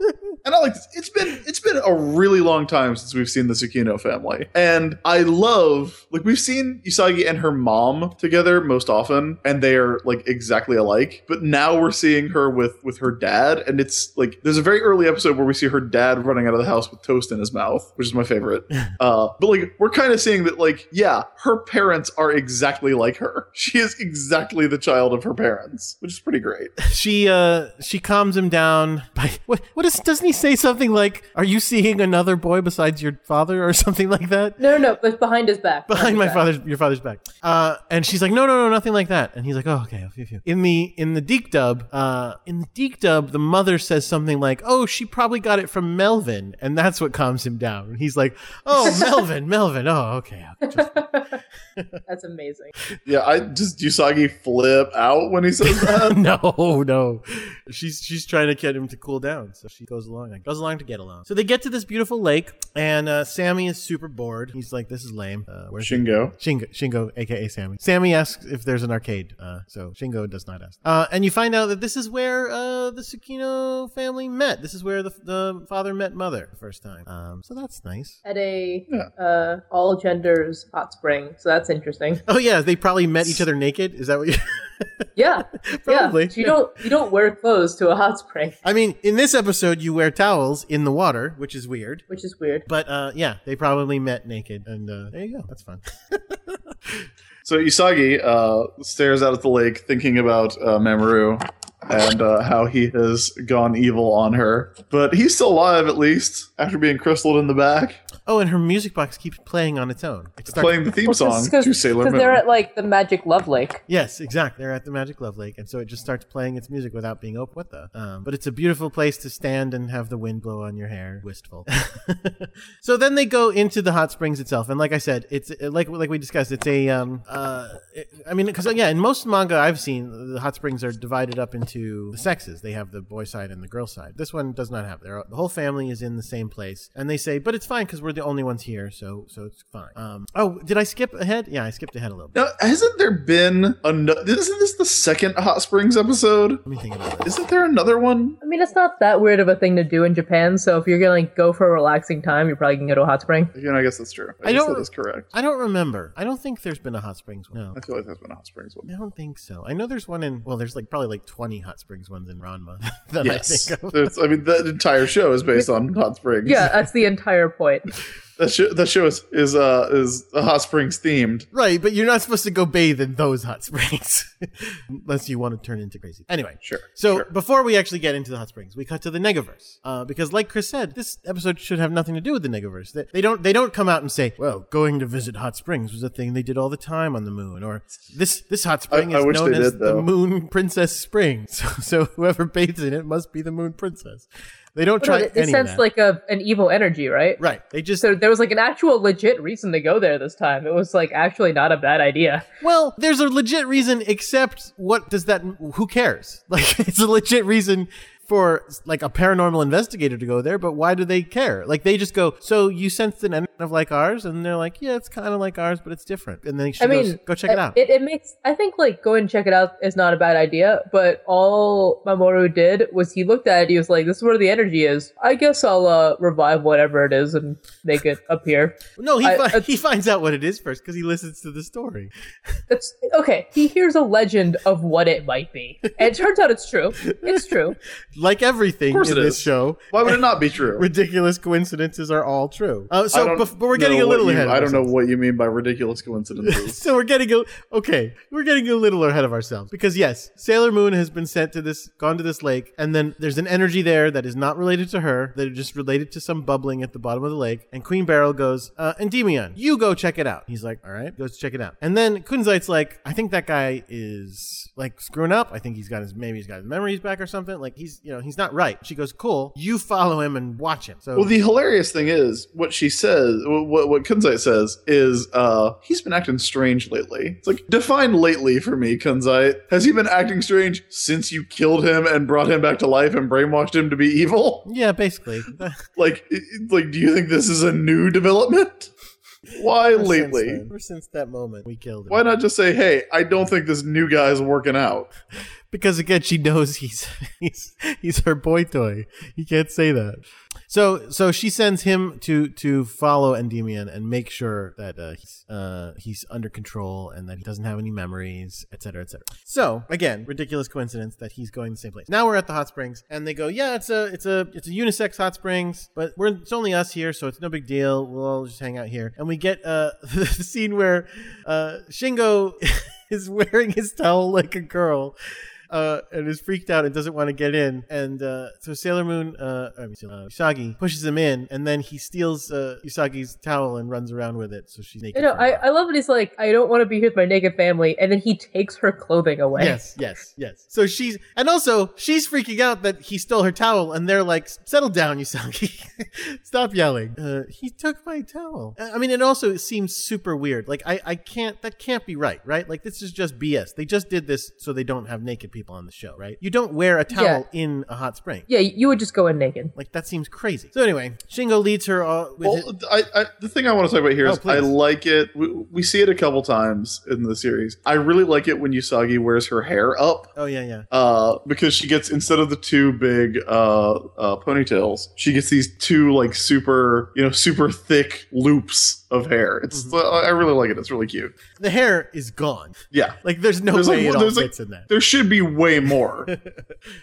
and I like this. It's been it's been a really long time since we've seen the Tsukino family, and I love like we've seen Usagi and her mom together most often, and they are like exactly alike. But now we're seeing her with with her dad, and it's like there's a very early episode where we see her dad running out of the house with toast in his mouth, which is my favorite. Uh, but like we're kind of seeing that like yeah, her parents are exactly like her. She is exactly the child of her parents, which is pretty great. she uh she calms him down by what what is doesn't he say something like, "Are you seeing another boy besides your father?" or something like that? No, no, no, but behind his back. behind his my back. father's your father's back. Uh, and she's like, no, no, no, nothing like that. And he's like, oh, okay. Phew, phew. In the in the DiC dub, uh, in the DiC dub, the mother says something like, oh, she probably got it from Melvin, and that's what calms him down. And he's like, oh, Melvin, Melvin. Oh, okay. Just- That's amazing. Yeah, I just Usagi flip out when he says that. no, no. She's she's trying to get him to cool down, so she goes along. Like, goes along to get along. So they get to this beautiful lake, and uh, Sammy is super bored. He's like, "This is lame. Uh, where's Shingo. Shingo, Shingo, aka Sammy. Sammy asks if there's an arcade, uh, so Shingo does not ask. Uh, and you find out that this is where uh, the Tsukino family met. This is where the, the father met mother the first time. Um, so that's nice. At a uh, all genders hot spring, so that's interesting. Oh yeah, they probably met each other naked. Is that what you? Yeah, Probably. Yeah. You don't you don't wear clothes to a hot spring, I mean, in this episode, you wear towels in the water, which is weird. which is weird. But uh, yeah, they probably met naked, and uh, there you go. That's fun. So Usagi uh, stares out at the lake, thinking about uh, Mamoru and uh, how he has gone evil on her. But he's still alive, at least, after being crystalled in the back, oh, and her music box keeps playing on its own. It starts- playing the theme song to Sailor Moon. they're at like the Magic Love Lake. Yes, exactly. They're at the Magic Love Lake, and so it just starts playing its music without being open. What the? Um, but it's a beautiful place to stand and have the wind blow on your hair. Wistful. so then they go into the hot springs itself, and like I said, it's uh, like like we discussed. It's a um uh, it- I mean, because yeah, in most manga I've seen, the hot springs are divided up into the sexes. They have the boy side and the girl side. This one does not have. They're, the whole family is in the same place, and they say, but it's fine because we're the only ones here, so so it's fine. Um, oh, did I skip ahead? Yeah, I skipped ahead a little bit. Now, hasn't there been another? Isn't this the second Hot Springs episode? Let me think about it. Isn't there another one? I mean, it's not that weird of a thing to do in Japan. So if you're gonna like, go for a relaxing time, you're probably gonna go to a hot spring. Again, I guess that's true. I, I guess don't- that is correct. I don't remember. I don't think there's been a hot springs one. No. I feel like there's been a Hot Springs one. I don't think so. I know there's one in well, there's like probably like 20 hot springs ones in Ranma that Yes, I think of. I mean that entire show is based on Hot Springs. Yeah, that's the entire point. that show, that show is is uh is Hot Springs themed. Right, but you're not supposed to go bathe in those hot springs unless you want to turn into crazy. Anyway, Sure, So sure. before we actually get into the hot springs, we cut to the Negaverse uh, because, like Chris said, this episode should have nothing to do with the Negaverse. They, they don't they don't come out and say, "Well, going to visit hot springs was a thing they did all the time on the moon," or "This this hot spring I is wish known as did, the. Moon Princess Spring." So, so whoever bathes in it must be the Moon Princess. They don't try no, it, any it of sensed that. like a an evil energy, right? right. They just So there was like an actual legit reason to go there this time. It was like actually not a bad idea. Well, there's a legit reason, except what does that, who cares? Like, it's a legit reason for like a paranormal investigator to go there, but why do they care? Like, they just go, so you sensed an energy of like ours? And they're like, yeah, it's kind of like ours, but it's different. And then she I goes, mean, go check it out. It, it makes. I think like go and check it out is not a bad idea. But all Mamoru did was he looked at it. He was like, "This is where the energy is. I guess I'll uh, revive whatever it is and make it appear." no, he, I- fi- uh, he finds out what it is first because he listens to the story. That's okay. He hears a legend of what it might be, and it turns out it's true. It's true. Like everything in this is. show, Why would it not be true? ridiculous coincidences are all true. Uh, so, don't but we're getting a little you- ahead. of I don't know what you mean by ridiculous coincidences. so we're getting a, okay we're getting a little ahead of ourselves because yes sailor moon has been sent to this gone to this lake and then there's an energy there that is not related to her that is just related to some bubbling at the bottom of the lake and queen beryl goes uh endymion you go check it out he's like all right goes to check it out and then Kunzite's like i think that guy is like screwing up i think he's got his maybe he's got his memories back or something like he's you know he's not right she goes cool you follow him and watch him so Well, the hilarious thing is what she says. What what Kunzite says is, uh, he's been acting strange lately. It's like define lately for me, Kunzite. Has he been acting strange since you killed him and brought him back to life and brainwashed him to be evil? yeah basically Like, like, do you think this is a new development? Why Ever since lately? then, ever since that moment we killed him Why not just say, "Hey, I don't think this new guy's working out." because again she knows he's he's he's her boy toy. You can't say that. So so she sends him to to follow endymion and make sure that uh, he's uh he's under control and that he doesn't have any memories etc etc so again ridiculous coincidence that he's going the same place. Now we're at the hot springs and they go yeah it's a it's a it's a unisex hot springs but we're it's only us here so it's no big deal. We'll all just hang out here. And we get uh the scene where uh shingo is wearing his towel like a girl uh, and is freaked out and doesn't want to get in. And uh, so Sailor Moon, uh, I mean, uh, Usagi pushes him in, and then he steals uh, Usagi's towel and runs around with it, so she's naked. You know, I. I love that he's like, I don't want to be here with my naked family, and then he takes her clothing away. Yes, yes, yes. So she's, and also she's freaking out that he stole her towel, and they're like, "Settle down, Usagi. Stop yelling." Uh, he took my towel. I mean, it also seems super weird. Like, I, I can't. That can't be right, right? Like, this is just BS. They just did this so they don't have naked people people on the show, right? You don't wear a towel in a hot spring. Yeah, you would just go in naked. Like that seems crazy. So anyway, Shingo leads her all with Well, I, I, the thing I want to talk about here Oh, is I like it. We, we see it a couple times in the series. I really like it when Usagi wears her hair up. Oh yeah, yeah. Uh, because she gets instead of the two big uh, uh, ponytails, she gets these two like super, you know, super thick loops of hair. It's Mm-hmm. I really like it. It's really cute. The hair is gone. Yeah, Like there's no There's, like, way it all there's, like- fits in that. there should be way more.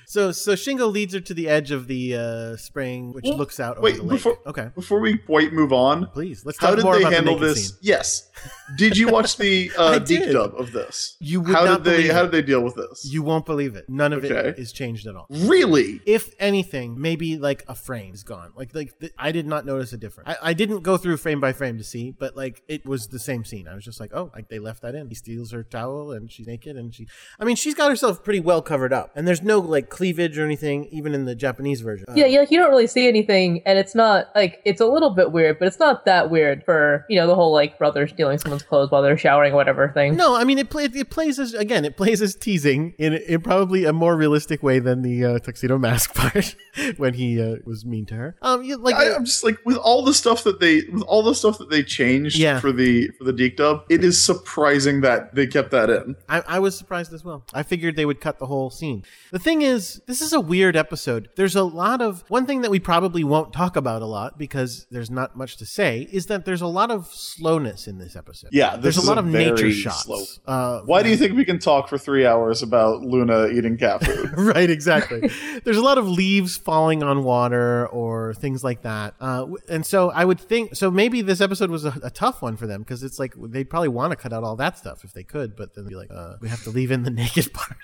So so Shingo leads her to the edge of the uh, spring, which Well, looks out over wait, the lake. before- okay, Before we quite move on, please let's how talk did more they about handle the this? scene. Yes. Did you watch the uh, DiC dub of this? You would how not did they How did they deal with this? You won't believe it. None of it Okay. is changed at all. really? If anything, maybe like a frame is gone. Like like th- I did not notice a difference. I, I didn't go through frame by frame to see, but like it was the same scene. I was just like, oh, like they left that in. He steals her towel and she's naked and she. I mean, she's got herself pretty well covered up, and there's no like cleavage or anything, even in the Japanese version. Yeah, Yeah, you like you don't really see anything, and it's not like it's a little bit weird, but it's not that weird for you know the whole like brother stealing someone's clothes while they're showering or whatever thing. No, I mean it. Play, it plays as again. It plays as teasing in, in probably a more realistic way than the uh, tuxedo mask part when he uh, was mean to her. Um, you, like I, I'm just like with all the stuff that they with all the stuff that they changed Yeah. for the for the DiC dub. It is surprising that they kept that in. I, I was surprised as well. I figured they would cut the whole scene. The thing is, this is a weird episode. There's a lot of one thing that we probably won't talk about a lot because there's not much to say is that there's a lot of slowness in this episode. Yeah, there's this a lot is of nature shots. slow- Uh, Why do you think we can talk for three hours about Luna eating cat food? right, exactly. There's a lot of leaves falling on water or things like that. Uh, and so I would think, so maybe this episode was a, a tough one for them because it's like they'd probably want to cut out all that stuff if they could, but then be like, uh, we have to leave in the naked part.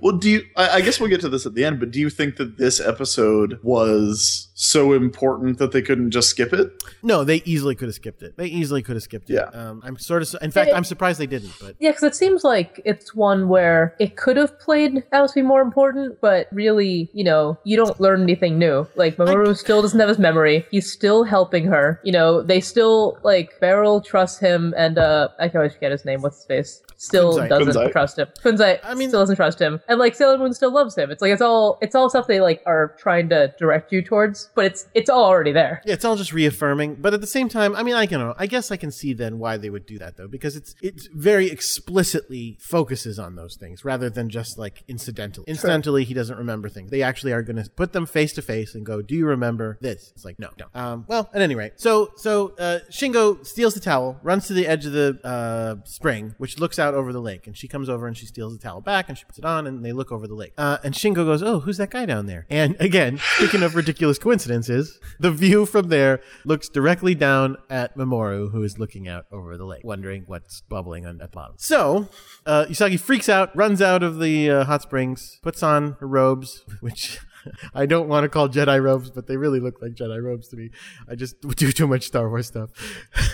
well, do you? I, I guess we'll get to this at the end. But do you think that this episode was so important that they couldn't just skip it? no, they easily could have skipped it. They easily could have skipped it. Yeah. Um, I'm sort of, su- in fact, it- I'm surprised they didn't, but Yeah, because it seems like it's one where it could have played out to be more important, but really, you know, you don't learn anything new. Like Mamoru still doesn't have his memory. He's still helping her. You know, they still like Beryl trusts him, and uh, I can always forget his name. What's his face? Still Kunzai. doesn't Kunzai. trust him. Kunzai, I mean- still doesn't trust him, and like Sailor Moon still loves him. It's like it's all it's all stuff they like are trying to direct you towards, but it's it's all already there. Yeah, it's all just reaffirming. But at the same time, I mean, I can know. I guess I can see then why they would do that though, because it's it's very explicitly focuses on those things rather than just like incidentally. Incidentally, he doesn't remember things. They actually are going to put them face to face and go, "Do you remember this?" It's like, no, don't. Um, well, at any rate, so so uh, Shingo steals the towel, runs to the edge of the uh, spring, which looks out over the lake, and she comes over and she steals the towel back and she puts it on, and they look over the lake. Uh, and Shingo goes, "Oh, who's that guy down there?" And again, speaking of ridiculous coincidences, the view from there looks directly down at Mamoru, who is looking out over the lake, wondering what's bubbling at the bottom. So, uh, Usagi freaks out, runs out of the uh, hot springs, puts on her robes, which. I don't want to call Jedi robes, but they really look like Jedi robes to me. I just do too much Star Wars stuff.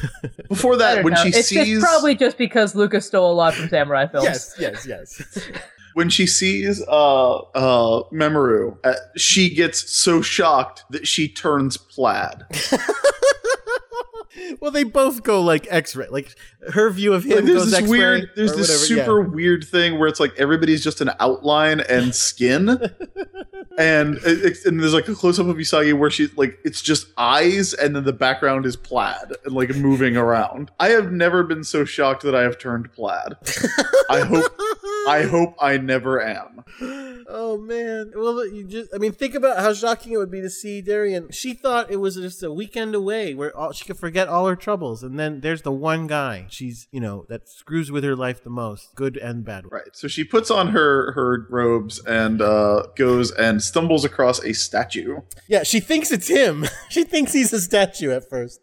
Before that, when know. she it's, sees it's probably just because Lucas stole a lot from samurai films. yes, yes, yes. when she sees uh uh Mamoru, uh, she gets so shocked that she turns plaid. well, they both go like X-ray. Like her view of him Like, there's goes this X-ray. weird there's this whatever, yeah. super weird thing where it's like everybody's just an outline and skin and it, and there's like a close up of Usagi where she's like it's just eyes and then the background is plaid and like moving around. I have never been so shocked that I have turned plaid. I hope I hope I never am. Oh man. Well, you just I mean, think about how shocking it would be to see Darien. She thought it was just a weekend away where all, she could forget all her troubles and then there's the one guy she's, you know, that screws with her life the most, good and bad. Right. So she puts on her her robes and uh goes and stumbles across a statue. Yeah, she thinks it's him. she thinks he's a statue at first.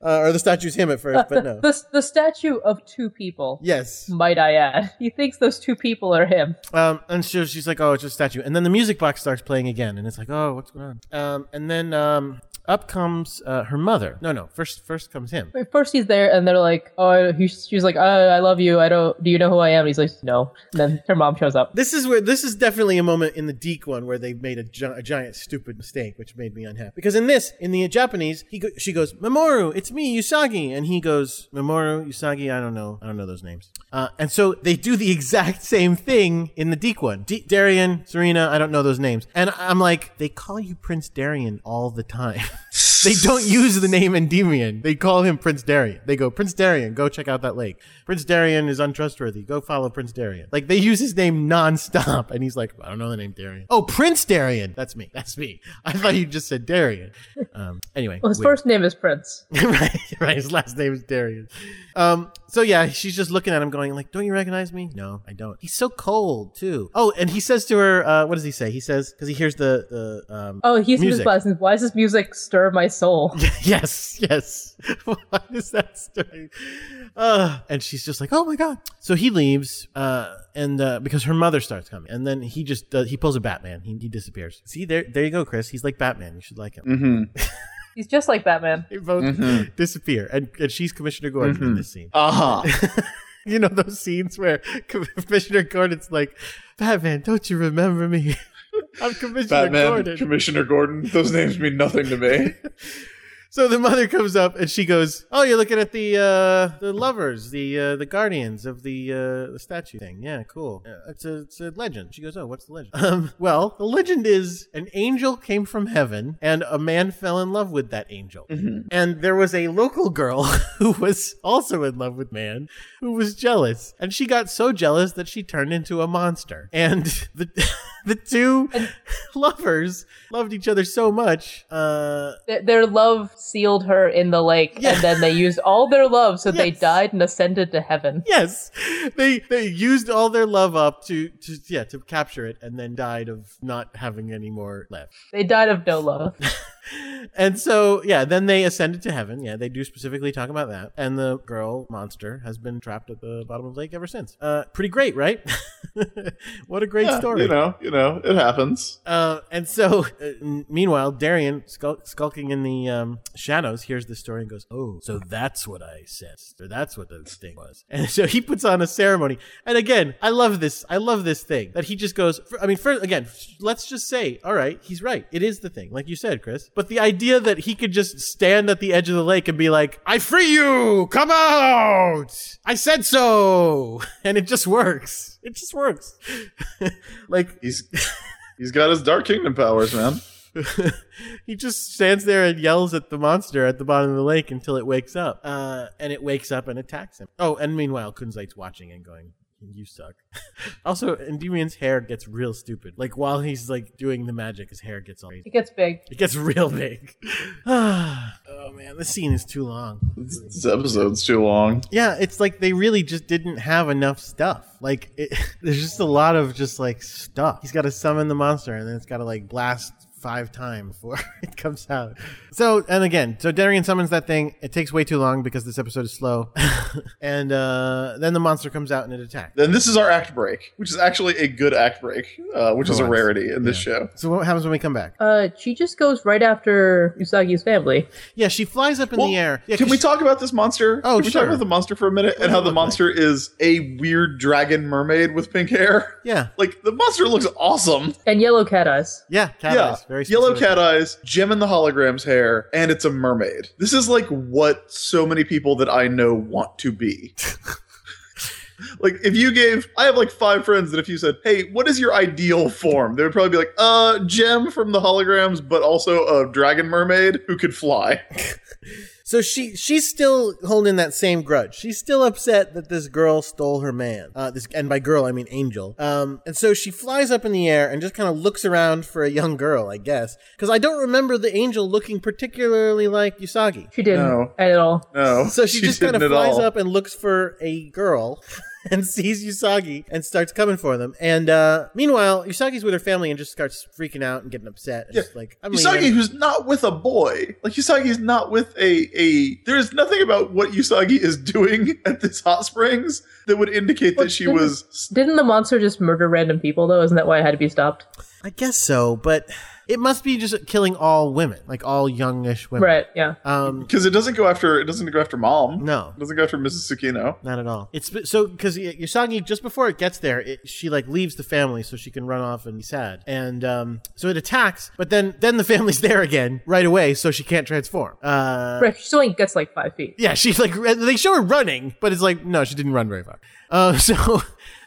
Uh, or the statue's him at first, but no. The, the statue of two people. yes. Might I add? He thinks those two people are him. Um, and so she's like, "Oh, it's just a statue." And then the music box starts playing again, and it's like, "Oh, what's going on?" Um, and then um, up comes uh, her mother. No, no. First, first comes him. First he's there, and they're like, "Oh," he, she's like, oh, "I love you. I don't. Do you know who I am?" And he's like, "No." And then her mom shows up. This is where this is definitely a moment in the DiC one where they made a, gi- a giant stupid mistake, which made me unhappy. Because in this, in the Japanese, he go, she goes, "Mamoru, it's me, Usagi," and he goes, "Mamoru, Usagi, I don't know, I don't know those names." Uh, and so they do the exact same thing in the DiC one. D- Darien, Serena, I don't know those names, and I'm like, they call you Prince Darien all the time. they don't use the name Endymion. They call him Prince Darien. They go, Prince Darien, go check out that lake. Prince Darien is untrustworthy. Go follow Prince Darien. Like they use his name nonstop. And he's like, I don't know the name Darien. Oh, Prince Darien. That's me. That's me. I thought you just said Darien. Um, anyway. Well, his weird. first name is Prince. right, right. His last name is Darien. Um, so yeah, she's just looking at him going like, don't you recognize me? No, I don't. He's so cold too. Oh, and he says to her, uh, what does he say? He says, cause he hears the, the, um, Oh, he's Music. music. lessons. Why does this music stir my soul? yes, yes. Why is that story? Uh, and she's just like, oh my god. So he leaves, uh, and uh, because her mother starts coming, and then he just uh, he pulls a Batman. He, he disappears. See there, there you go, Chris. He's like Batman. You should like him. Mm-hmm. He's just like Batman. They both disappear, and, and she's Commissioner Gordon in this scene. Uh huh. You know those scenes where Commissioner Gordon's like, Batman, don't you remember me? I'm Commissioner Batman, Gordon. Commissioner Gordon. Those names mean nothing to me. So the mother comes up and she goes, "Oh, you're looking at the uh, the lovers, the uh, the guardians of the uh, the statue thing. Yeah, cool. Uh, it's a it's a legend." She goes, "Oh, what's the legend?" Um, well, the legend is an angel came from heaven and a man fell in love with that angel, and there was a local girl who was also in love with man who was jealous, and she got so jealous that she turned into a monster, and the the two lovers loved each other so much. Uh, Th- Their love sealed her in the lake, Yeah. and then they used all their love, so they died and ascended to heaven. yes they they used all their love up to to yeah to capture it and then died of not having any more left They died of no love. and so yeah then they ascended to heaven yeah they do specifically talk about that and the girl monster has been trapped at the bottom of the lake ever since uh pretty great right what a great Yeah, story You know, you know, it happens. uh, and so, uh, meanwhile, Darien, skul- skulking in the um, shadows, hears the story and goes, "Oh, so that's what I sensed, or that's what the thing was." And so he puts on a ceremony. And again, I love this. I love this thing that he just goes. I mean, first, again, let's just say, all right, he's right. It is the thing, like you said, Chris. But the idea that he could just stand at the edge of the lake and be like, "I free you, come out! I said so," and it just works. It just works. like He's he's got his Dark Kingdom powers, man. he just stands there and yells at the monster at the bottom of the lake until it wakes up. Uh, and it wakes up and attacks him. Oh, and meanwhile, Kunzite's watching and going, "You suck." also, Endymion's hair gets real stupid. Like while he's like doing the magic, his hair gets all It gets big. it gets real big. oh man, this scene is too long. This, this episode's too long. Yeah, it's like they really just didn't have enough stuff. Like it, there's just a lot of just like stuff. He's got to summon the monster, and then it's got to like blast five times before it comes out. So, and again, so Darien summons that thing. It takes way too long because this episode is slow, and uh, then the monster comes out and it attacks. Then this is our act break, which is actually a good act break, uh, which is a rarity in this show. So what happens when we come back? Uh, she just goes right after Usagi's family. Yeah, she flies up in Well, the air. Yeah, Can 'cause we she- talk about this monster? Oh, Can we sure. talk about the monster for a minute and how the look like? monster is a weird dragon mermaid with pink hair? Yeah, Like the monster looks awesome. And yellow cat eyes. yeah, cat yeah, eyes, very yellow cat eyes, Jem in the hologram's hair, and it's a mermaid. This is like what so many people that I know want to be. like if you gave, I have like five friends that if you said, "Hey, what is your ideal form?" They would probably be like, "Uh, Jem from the holograms, but also a dragon mermaid who could fly." So she she's still holding that same grudge. She's still upset that this girl stole her man. Uh, this and by girl I mean angel. Um, and so she flies up in the air and just kind of looks around for a young girl, I guess, because I don't remember the angel looking particularly like Usagi. She didn't No. at all. No, So she, just kind of flies all. up and looks for a girl. And sees Usagi and starts coming for them. And uh, meanwhile, Usagi's with her family and just starts freaking out and getting upset. And Yeah. just like I'm Usagi, leaving. who's not with a boy, like Usagi's not with a a. There is nothing about what Usagi is doing at this hot springs that would indicate that she was. Didn't the monster just murder random people though? Isn't that why it had to be stopped? I guess so, but It must be just killing all women, like all youngish women. Right, yeah. Um, Because it doesn't go after it doesn't go after mom. No. It doesn't go after Mrs. Tsukino. Not at all. It's so because Usagi just before it gets there, it, she like leaves the family so she can run off and be sad, and um, so it attacks. But then then the family's there again right away, so she can't transform. Uh, Right, she only gets like five feet. yeah, she's like they show her running, but it's like no, she didn't run very far. Uh, so.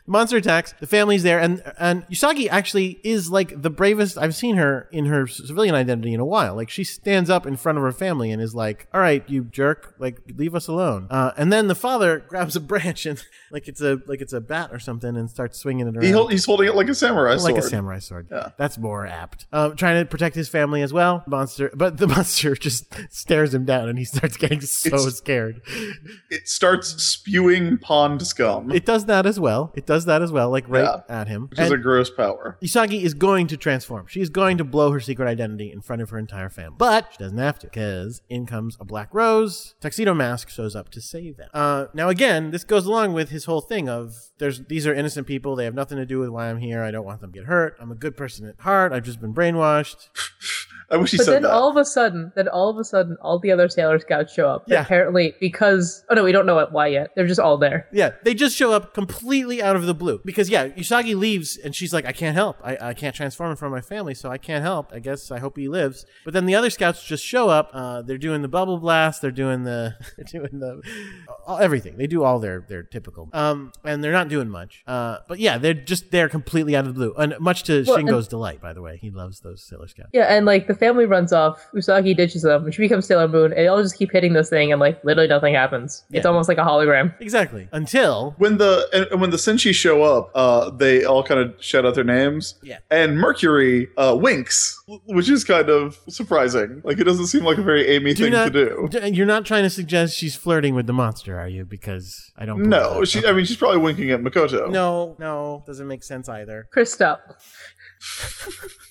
Monster attacks. The family's there, and and Usagi actually is like the bravest I've seen her in her civilian identity in a while. Like she stands up in front of her family and is like, "All right, you jerk, like leave us alone." Uh, and then the father grabs a branch and like it's a like it's a bat or something and starts swinging it around. He hold, he's holding it like a samurai like sword. Like a samurai sword. Yeah, That's more apt. Um, trying to protect his family as well. Monster, but the monster just stares him down, and he starts getting so It's- scared. It starts spewing pond scum, It does that as well. It does that as well, like right Yeah. at him. which is a gross power. Usagi is going to transform. She's going to blow her secret identity in front of her entire family. But she doesn't have to, because in comes a Black Rose. Tuxedo Mask shows up to save them. Uh, now again, this goes along with his whole thing of there's these are innocent people. They have nothing to do with why I'm here. I don't want them to get hurt. I'm a good person at heart. I've just been brainwashed. I wish he But said then that. all of a sudden, then all of a sudden, all the other Sailor Scouts show up. Yeah. Apparently, because oh no, we don't know why yet. They're just all there. Yeah, they just show up completely out of the blue. Because yeah, Usagi leaves and she's like, I can't help. I, I can't transform in front of my family, so I can't help. I guess I hope he lives. But then the other scouts just show up. Uh, they're doing the bubble blast. They're doing the they're doing the all, everything. They do all their their typical. Um, and they're not doing much. Uh, but yeah, they're just there completely out of the blue. And much to Well, and- Shingo's delight, by the way, he loves those Sailor Scouts. Yeah, and like the family runs off. Usagi ditches them, and she becomes Sailor Moon, and they all just keep hitting this thing, and like literally nothing happens. It's almost like a hologram. Exactly. Until when the and, and when the Senshi show up, uh, they all kind of shout out their names. Yeah. And Mercury uh, winks, which is kind of surprising. Like it doesn't seem like a very Amy do thing not, to do. d- You're not trying to suggest she's flirting with the monster, are you? Because I don't. believe No, that. she. Okay. I mean, she's probably winking at Makoto. No, no, doesn't make sense either. Chris, stop.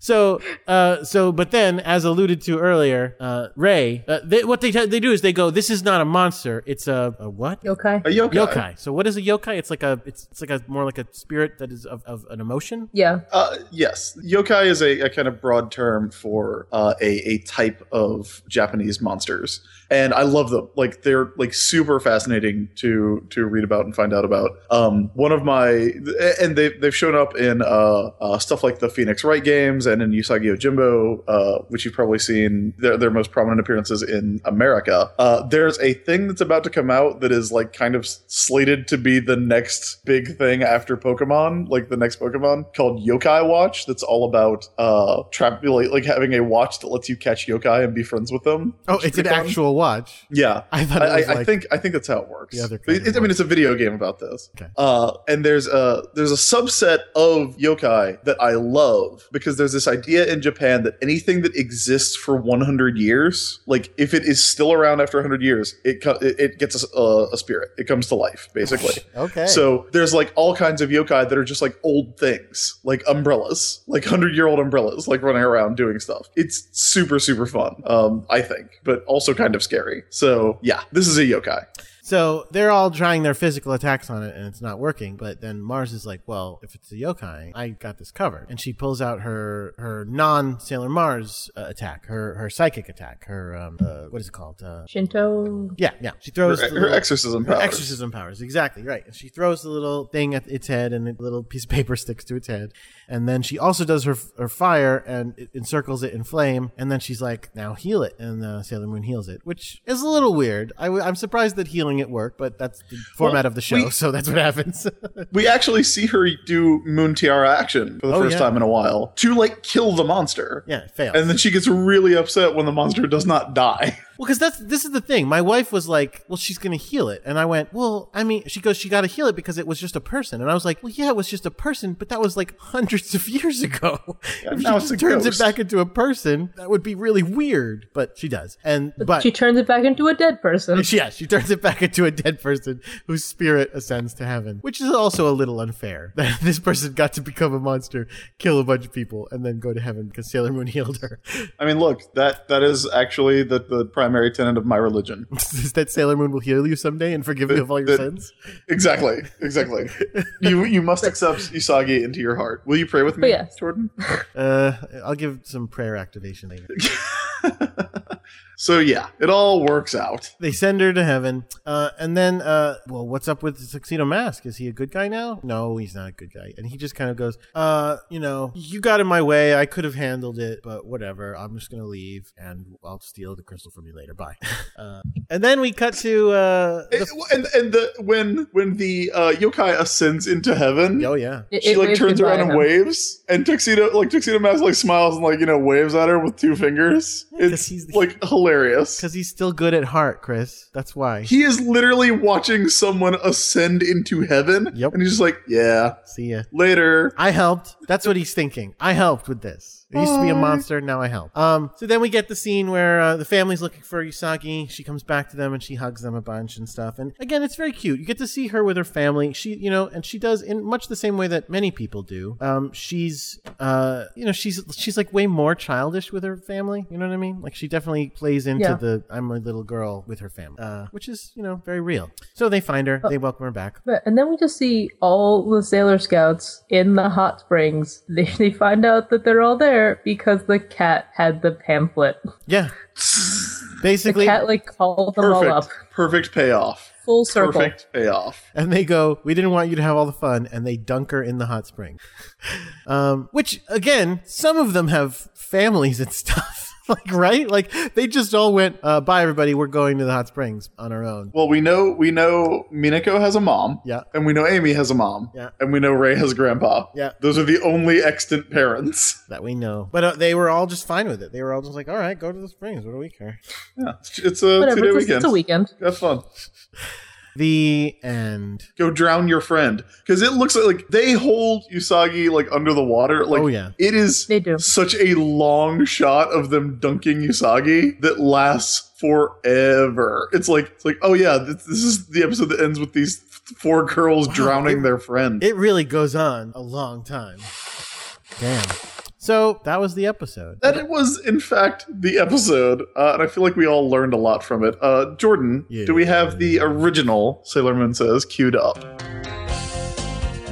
So, uh, so, but then, as alluded to earlier, uh, Ray, uh, they, what they they do is they go, "This is not a monster; it's a, a what? Okay. A yokai. Yokai. So, what is a yokai? It's like a, it's, it's like a more like a spirit that is of, of an emotion. Yeah. Uh, yes, yokai is a, a kind of broad term for uh, a a type of Japanese monsters, and I love them. Like they're like super fascinating to to read about and find out about. Um, one of my and they they've shown up in uh, uh, stuff like the Phoenix Wright games and in Usagi Yojimbo, uh, which you've probably seen their their most prominent appearances in America. Uh, there's a thing that's about to come out that is like kind of slated to be the next big thing after Pokemon, like the next Pokemon called Yokai Watch. That's all about uh trap like, like having a watch that lets you catch yokai and be friends with them. Oh, it's an fun. actual watch. Yeah, I thought I, was I, think I think that's how it works. The other it- I mean, it's a video game about this. Okay. Uh, and there's a there's a subset of yokai that I love because there's this idea in Japan that anything that exists for 100 years, like if it is still around after 100 years, it co- it, gets a, a, a spirit. It comes to life, basically. Okay. So there's like all kinds of yokai that are just like old things, like umbrellas, like hundred year old umbrellas, like running around doing stuff. It's super super fun, um, I think, but also kind of scary. So yeah, this is a yokai. So they're all trying their physical attacks on it and it's not working. But then Mars is like, well, if it's a yokai, I got this covered. And she pulls out her her non Sailor Mars uh, attack, her her psychic attack, her um uh, what is it called? Uh, Shinto. yeah, yeah. She throws Her, her little- exorcism her powers. exorcism powers, exactly right. And she throws the little thing at its head, and a little piece of paper sticks to its head. And then she also does her her fire and it encircles it in flame. And then she's like, "Now heal it," and uh, Sailor Moon heals it, which is a little weird. I, am surprised that healing it worked, but that's the format of the show, we- so that's what happens. We actually see her do Moon Tiara action for the Oh, first yeah. time in a while to like kill the monster. yeah, it fails. And then she gets really upset when the monster does not die. Well, because that's this is the thing. My wife was like, "Well, she's gonna heal it," and I went, "Well, I mean," she goes, "She got to heal it because it was just a person," and I was like, "Well, yeah, it was just a person, but that was like hundreds of years ago. if she it's just turns ghost." it back into a person, that would be really weird." But she does, and but She turns it back into a dead person. yeah, she turns it back into a dead person whose spirit ascends to heaven, which is also a little unfair that this person got to become a monster, kill a bunch of people, and then go to heaven because Sailor Moon healed her. I mean, look, that that is actually the, the prime primary tenet of my religion. Is that Sailor Moon will heal you someday and forgive you of all your That- sins? Exactly, exactly. you you must accept Usagi into your heart. Will you pray with me, yes. Jordan? Uh, I'll give some prayer activation later. So yeah, it all works out. They send her to heaven, uh, and then, uh, well, what's up with the tuxedo mask? Is he a good guy now? No, he's not a good guy. And he just kind of goes, uh, you know, you got in my way. I could have handled it, but whatever. I'm just gonna leave, and I'll steal the crystal from you later. Bye. uh, and then we cut to, uh, the, and and the when when the uh, yokai ascends into heaven, oh yeah, It- she it like turns around and him. waves, and tuxedo like tuxedo mask like smiles and like you know waves at her with two fingers. 'cause It's he's the- like hilarious. Because he's still good at heart, Chris. That's why. He is literally watching someone ascend into heaven, Yep. and he's just like, "Yeah, See ya. later." I helped. That's what he's thinking. I helped with this. It used to be a monster. Now I help. Um. So then we get the scene where uh, the family's looking for Usagi. She comes back to them and she hugs them a bunch and stuff. And again, it's very cute. You get to see her with her family. She, you know, and she does in much the same way that many people do. Um. She's, uh, you know, she's she's like way more childish with her family. You know what I mean? Like she definitely plays into Yeah. the I'm a little girl with her family, uh, which is you know very real. So they find her. They welcome her back. But, and then we just see all the Sailor Scouts in the hot springs. They, they find out that they're all there because the cat had the pamphlet. Yeah. The Basically, cat like called them all up. Perfect, perfect payoff. Full circle. Perfect payoff. and they go, "We didn't want you to have all the fun," and they dunk her in the hot spring. um, which again, some of them have families and stuff. like right, like they just all went, uh, "Bye, everybody. We're going to the hot springs on our own." Well, we know we know Minako has a mom. Yeah. And we know Amy has a mom. Yeah. And we know Ray has a grandpa. Yeah. Those are the only extant parents. That we know, but uh, they were all just fine with it. They were all just like, "All right, go to the springs. What do we care?" Yeah. It's, it's a Whatever. two day It's, weekend. it's a weekend. Have fun. The end. Go drown your friend. Because it looks like, like they hold Usagi like under the water. Like Oh, yeah. it is They do. such a long shot of them dunking Usagi that lasts forever. It's like it's like, oh yeah, this, this is the episode that ends with these four girls drowning it- their friend. It really goes on a long time. Damn. So that was the episode. That it was, in fact, the episode, uh, and I feel like we all learned a lot from it. Uh, Jordan, Yeah. do we have the original Sailor Moon Says queued up?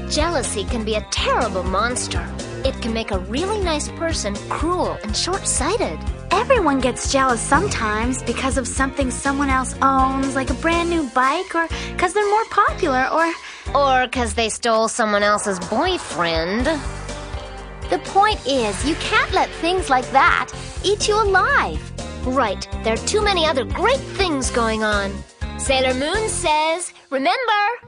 Jealousy can be a terrible monster. It can make a really nice person cruel and short sighted. Everyone gets jealous sometimes because of something someone else owns, like a brand new bike, or because they're more popular, or. Or because they stole someone else's boyfriend. The point is, you can't let things like that eat you alive. Right, there are too many other great things going on. Sailor Moon says, remember,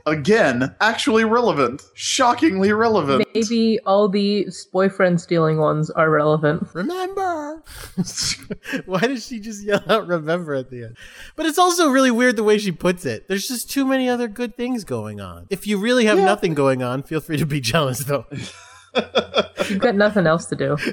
Again, actually relevant. Shockingly relevant. Maybe all the boyfriend stealing ones are relevant. remember. Why does she just yell out remember at the end? But it's also really weird the way she puts it. There's just too many other good things going on. If you really have nothing going on, feel free to be jealous though. You've got nothing else to do.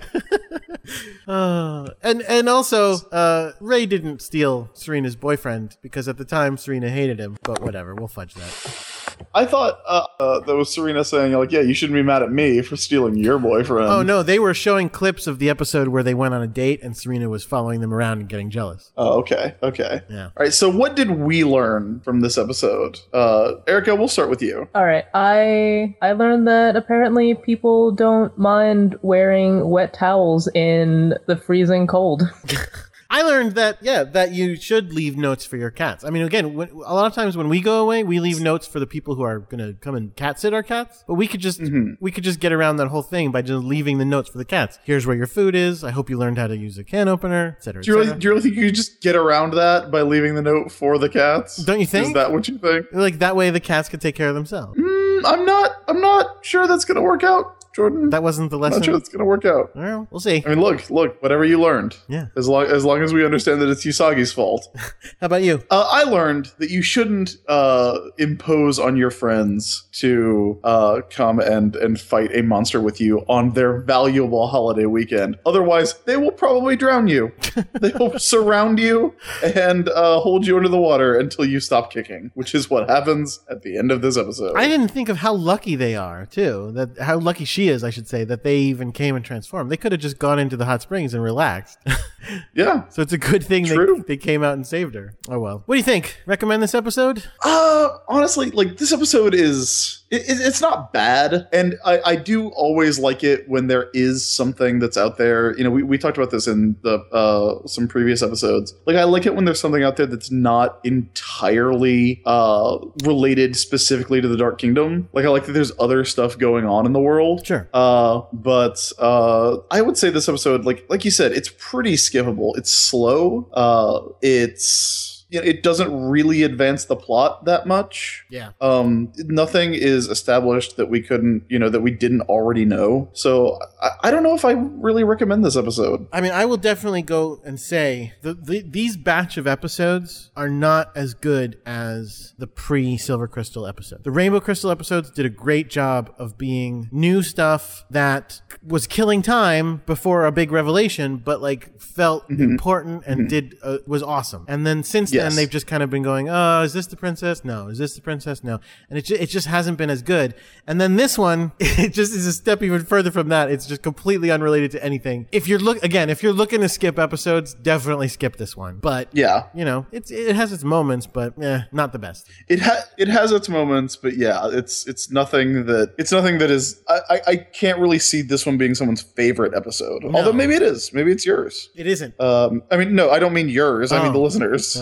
Uh, and and also, uh, Ray didn't steal Serena's boyfriend because at the time Serena hated him. But whatever, we'll fudge that. I thought uh, uh, that was Serena saying, like, yeah, you shouldn't be mad at me for stealing your boyfriend. Oh no, they were showing clips of the episode where they went on a date and Serena was following them around and getting jealous. Oh, okay. Okay. Yeah. All right. So, what did we learn from this episode? Uh, Erica, we'll start with you. All right, I I learned that apparently people don't mind wearing wet towels in the freezing cold. I learned that yeah, that you should leave notes for your cats. I mean, again, when, a lot of times when we go away, we leave notes for the people who are going to come and cat sit our cats. But we could just we could just get around that whole thing by just leaving the notes for the cats. Here's where your food is. I hope you learned how to use a can opener, etc. Do you, really, do you really think you could just get around that by leaving the note for the cats? Don't you think? Is that what you think? like that way the cats could take care of themselves. Mm, I'm not. I'm not sure that's going to work out, Jordan. That wasn't the I'm lesson. not sure going to work out. Well, we'll see. I mean, look, look. Whatever you learned, Yeah. As long as long as we understand that it's Usagi's fault. How about you? Uh, I learned that you shouldn't uh, impose on your friends to uh, come and, and fight a monster with you on their valuable holiday weekend. Otherwise, they will probably drown you. they will surround you and uh, hold you under the water until you stop kicking, which is what happens at the end of this episode. I didn't think of how lucky they are too. That how lucky she is, I should say, that they even came and transformed. They could have just gone into the hot springs and relaxed. Yeah. So it's a good thing they, they came out and saved her. Oh well. What do you think? Recommend this episode? Uh, honestly, like this episode is it, it- it's not bad, and I, I do always like it when there is something that's out there. You know, we, we talked about this in the uh some previous episodes. Like I like it when there's something out there that's not entirely uh related specifically to the Dark Kingdom. Like I like that there's other stuff going on in the world. Sure. Uh, but uh, I would say this episode, like like you said, it's pretty skippable. It's slow. Uh, it's you know, it doesn't really advance the plot that much. Yeah. Um, nothing is established that we couldn't, you know, that we didn't already know. So I, I don't know if I really recommend this episode. I mean, I will definitely go and say the, the these batch of episodes are not as good as the pre Silver Crystal episode. The Rainbow Crystal episodes did a great job of being new stuff that was killing time before a big revelation, but like felt important and did uh, was awesome. And then since then, Yes. they've just kind of been going, "Oh, is this the princess? No. Is this the princess? No." And it ju- it just hasn't been as good. And then this one, it just is a step even further from that. It's just completely unrelated to anything. If you're look again, if you're looking to skip episodes, definitely skip this one. But Yeah, you know, it's it has its moments, but eh, not the best. it ha- it has its moments, but yeah, it's it's nothing that it's nothing that is. I, I, I can't really see this one being someone's favorite episode. Although maybe it is. Maybe it's yours. It isn't. Um, I mean, no, I don't mean yours. I mean Oh. the listeners.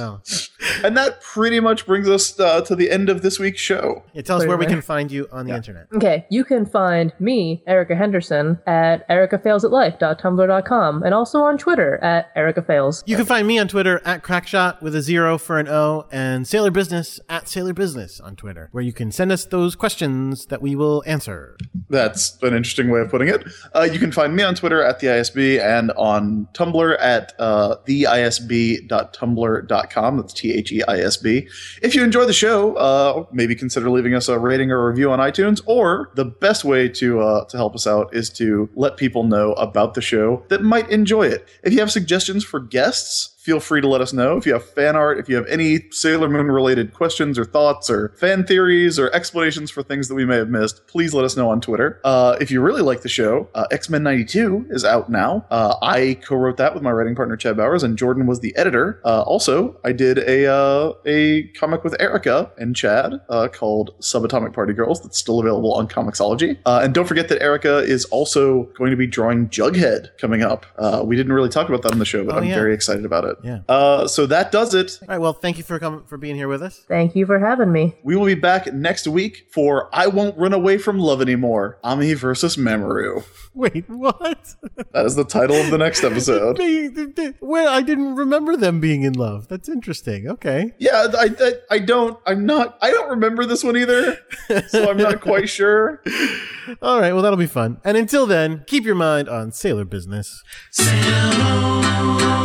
And that pretty much brings us uh, to the end of this week's show. yeah, tell us where we can find you on the internet. Okay, you can find me, Erica Henderson, at ericafailsatlife.tumblr.com and also on Twitter at ericafails. You can find me on Twitter at Crackshot with a zero for an O and Sailor Business at Sailor Business on Twitter, where you can send us those questions that we will answer. That's an interesting way of putting it. Uh, you can find me on Twitter at the ISB and on Tumblr at uh, theisb.tumblr.com. That's T H E I S B. If you enjoy the show, uh, maybe consider leaving us a rating or review on iTunes. Or the best way to uh, to help us out is to let people know about the show that might enjoy it. If you have suggestions for guests, feel free to let us know. If you have fan art, if you have any Sailor Moon related questions or thoughts or fan theories or explanations for things that we may have missed, please let us know on Twitter. Uh, if you really like the show, uh, X Men 92 is out now. Uh, I co wrote that with my writing partner, Chad Bowers, and Jordan was the editor. Uh, also, I did a, uh, a comic with Erica and Chad uh, called Subatomic Party Girls that's still available on Comixology. Uh, and don't forget that Erica is also going to be drawing Jughead coming up. Uh, we didn't really talk about that on the show, but Oh, I'm yeah. very excited about it. Yeah. Uh, so that does it. All right. Well, thank you for coming for being here with us. Thank you for having me. We will be back next week for I Won't Run Away from Love Anymore Ami versus Mamoru. Wait, what? That is the title of the next episode. They- they- they- well, I didn't remember them being in love. That's interesting. Okay. Yeah, I, I, I don't, I'm not, I don't remember this one either, so I'm not quite sure. All right. Well, that'll be fun. And until then, keep your mind on sailor business. Sail on,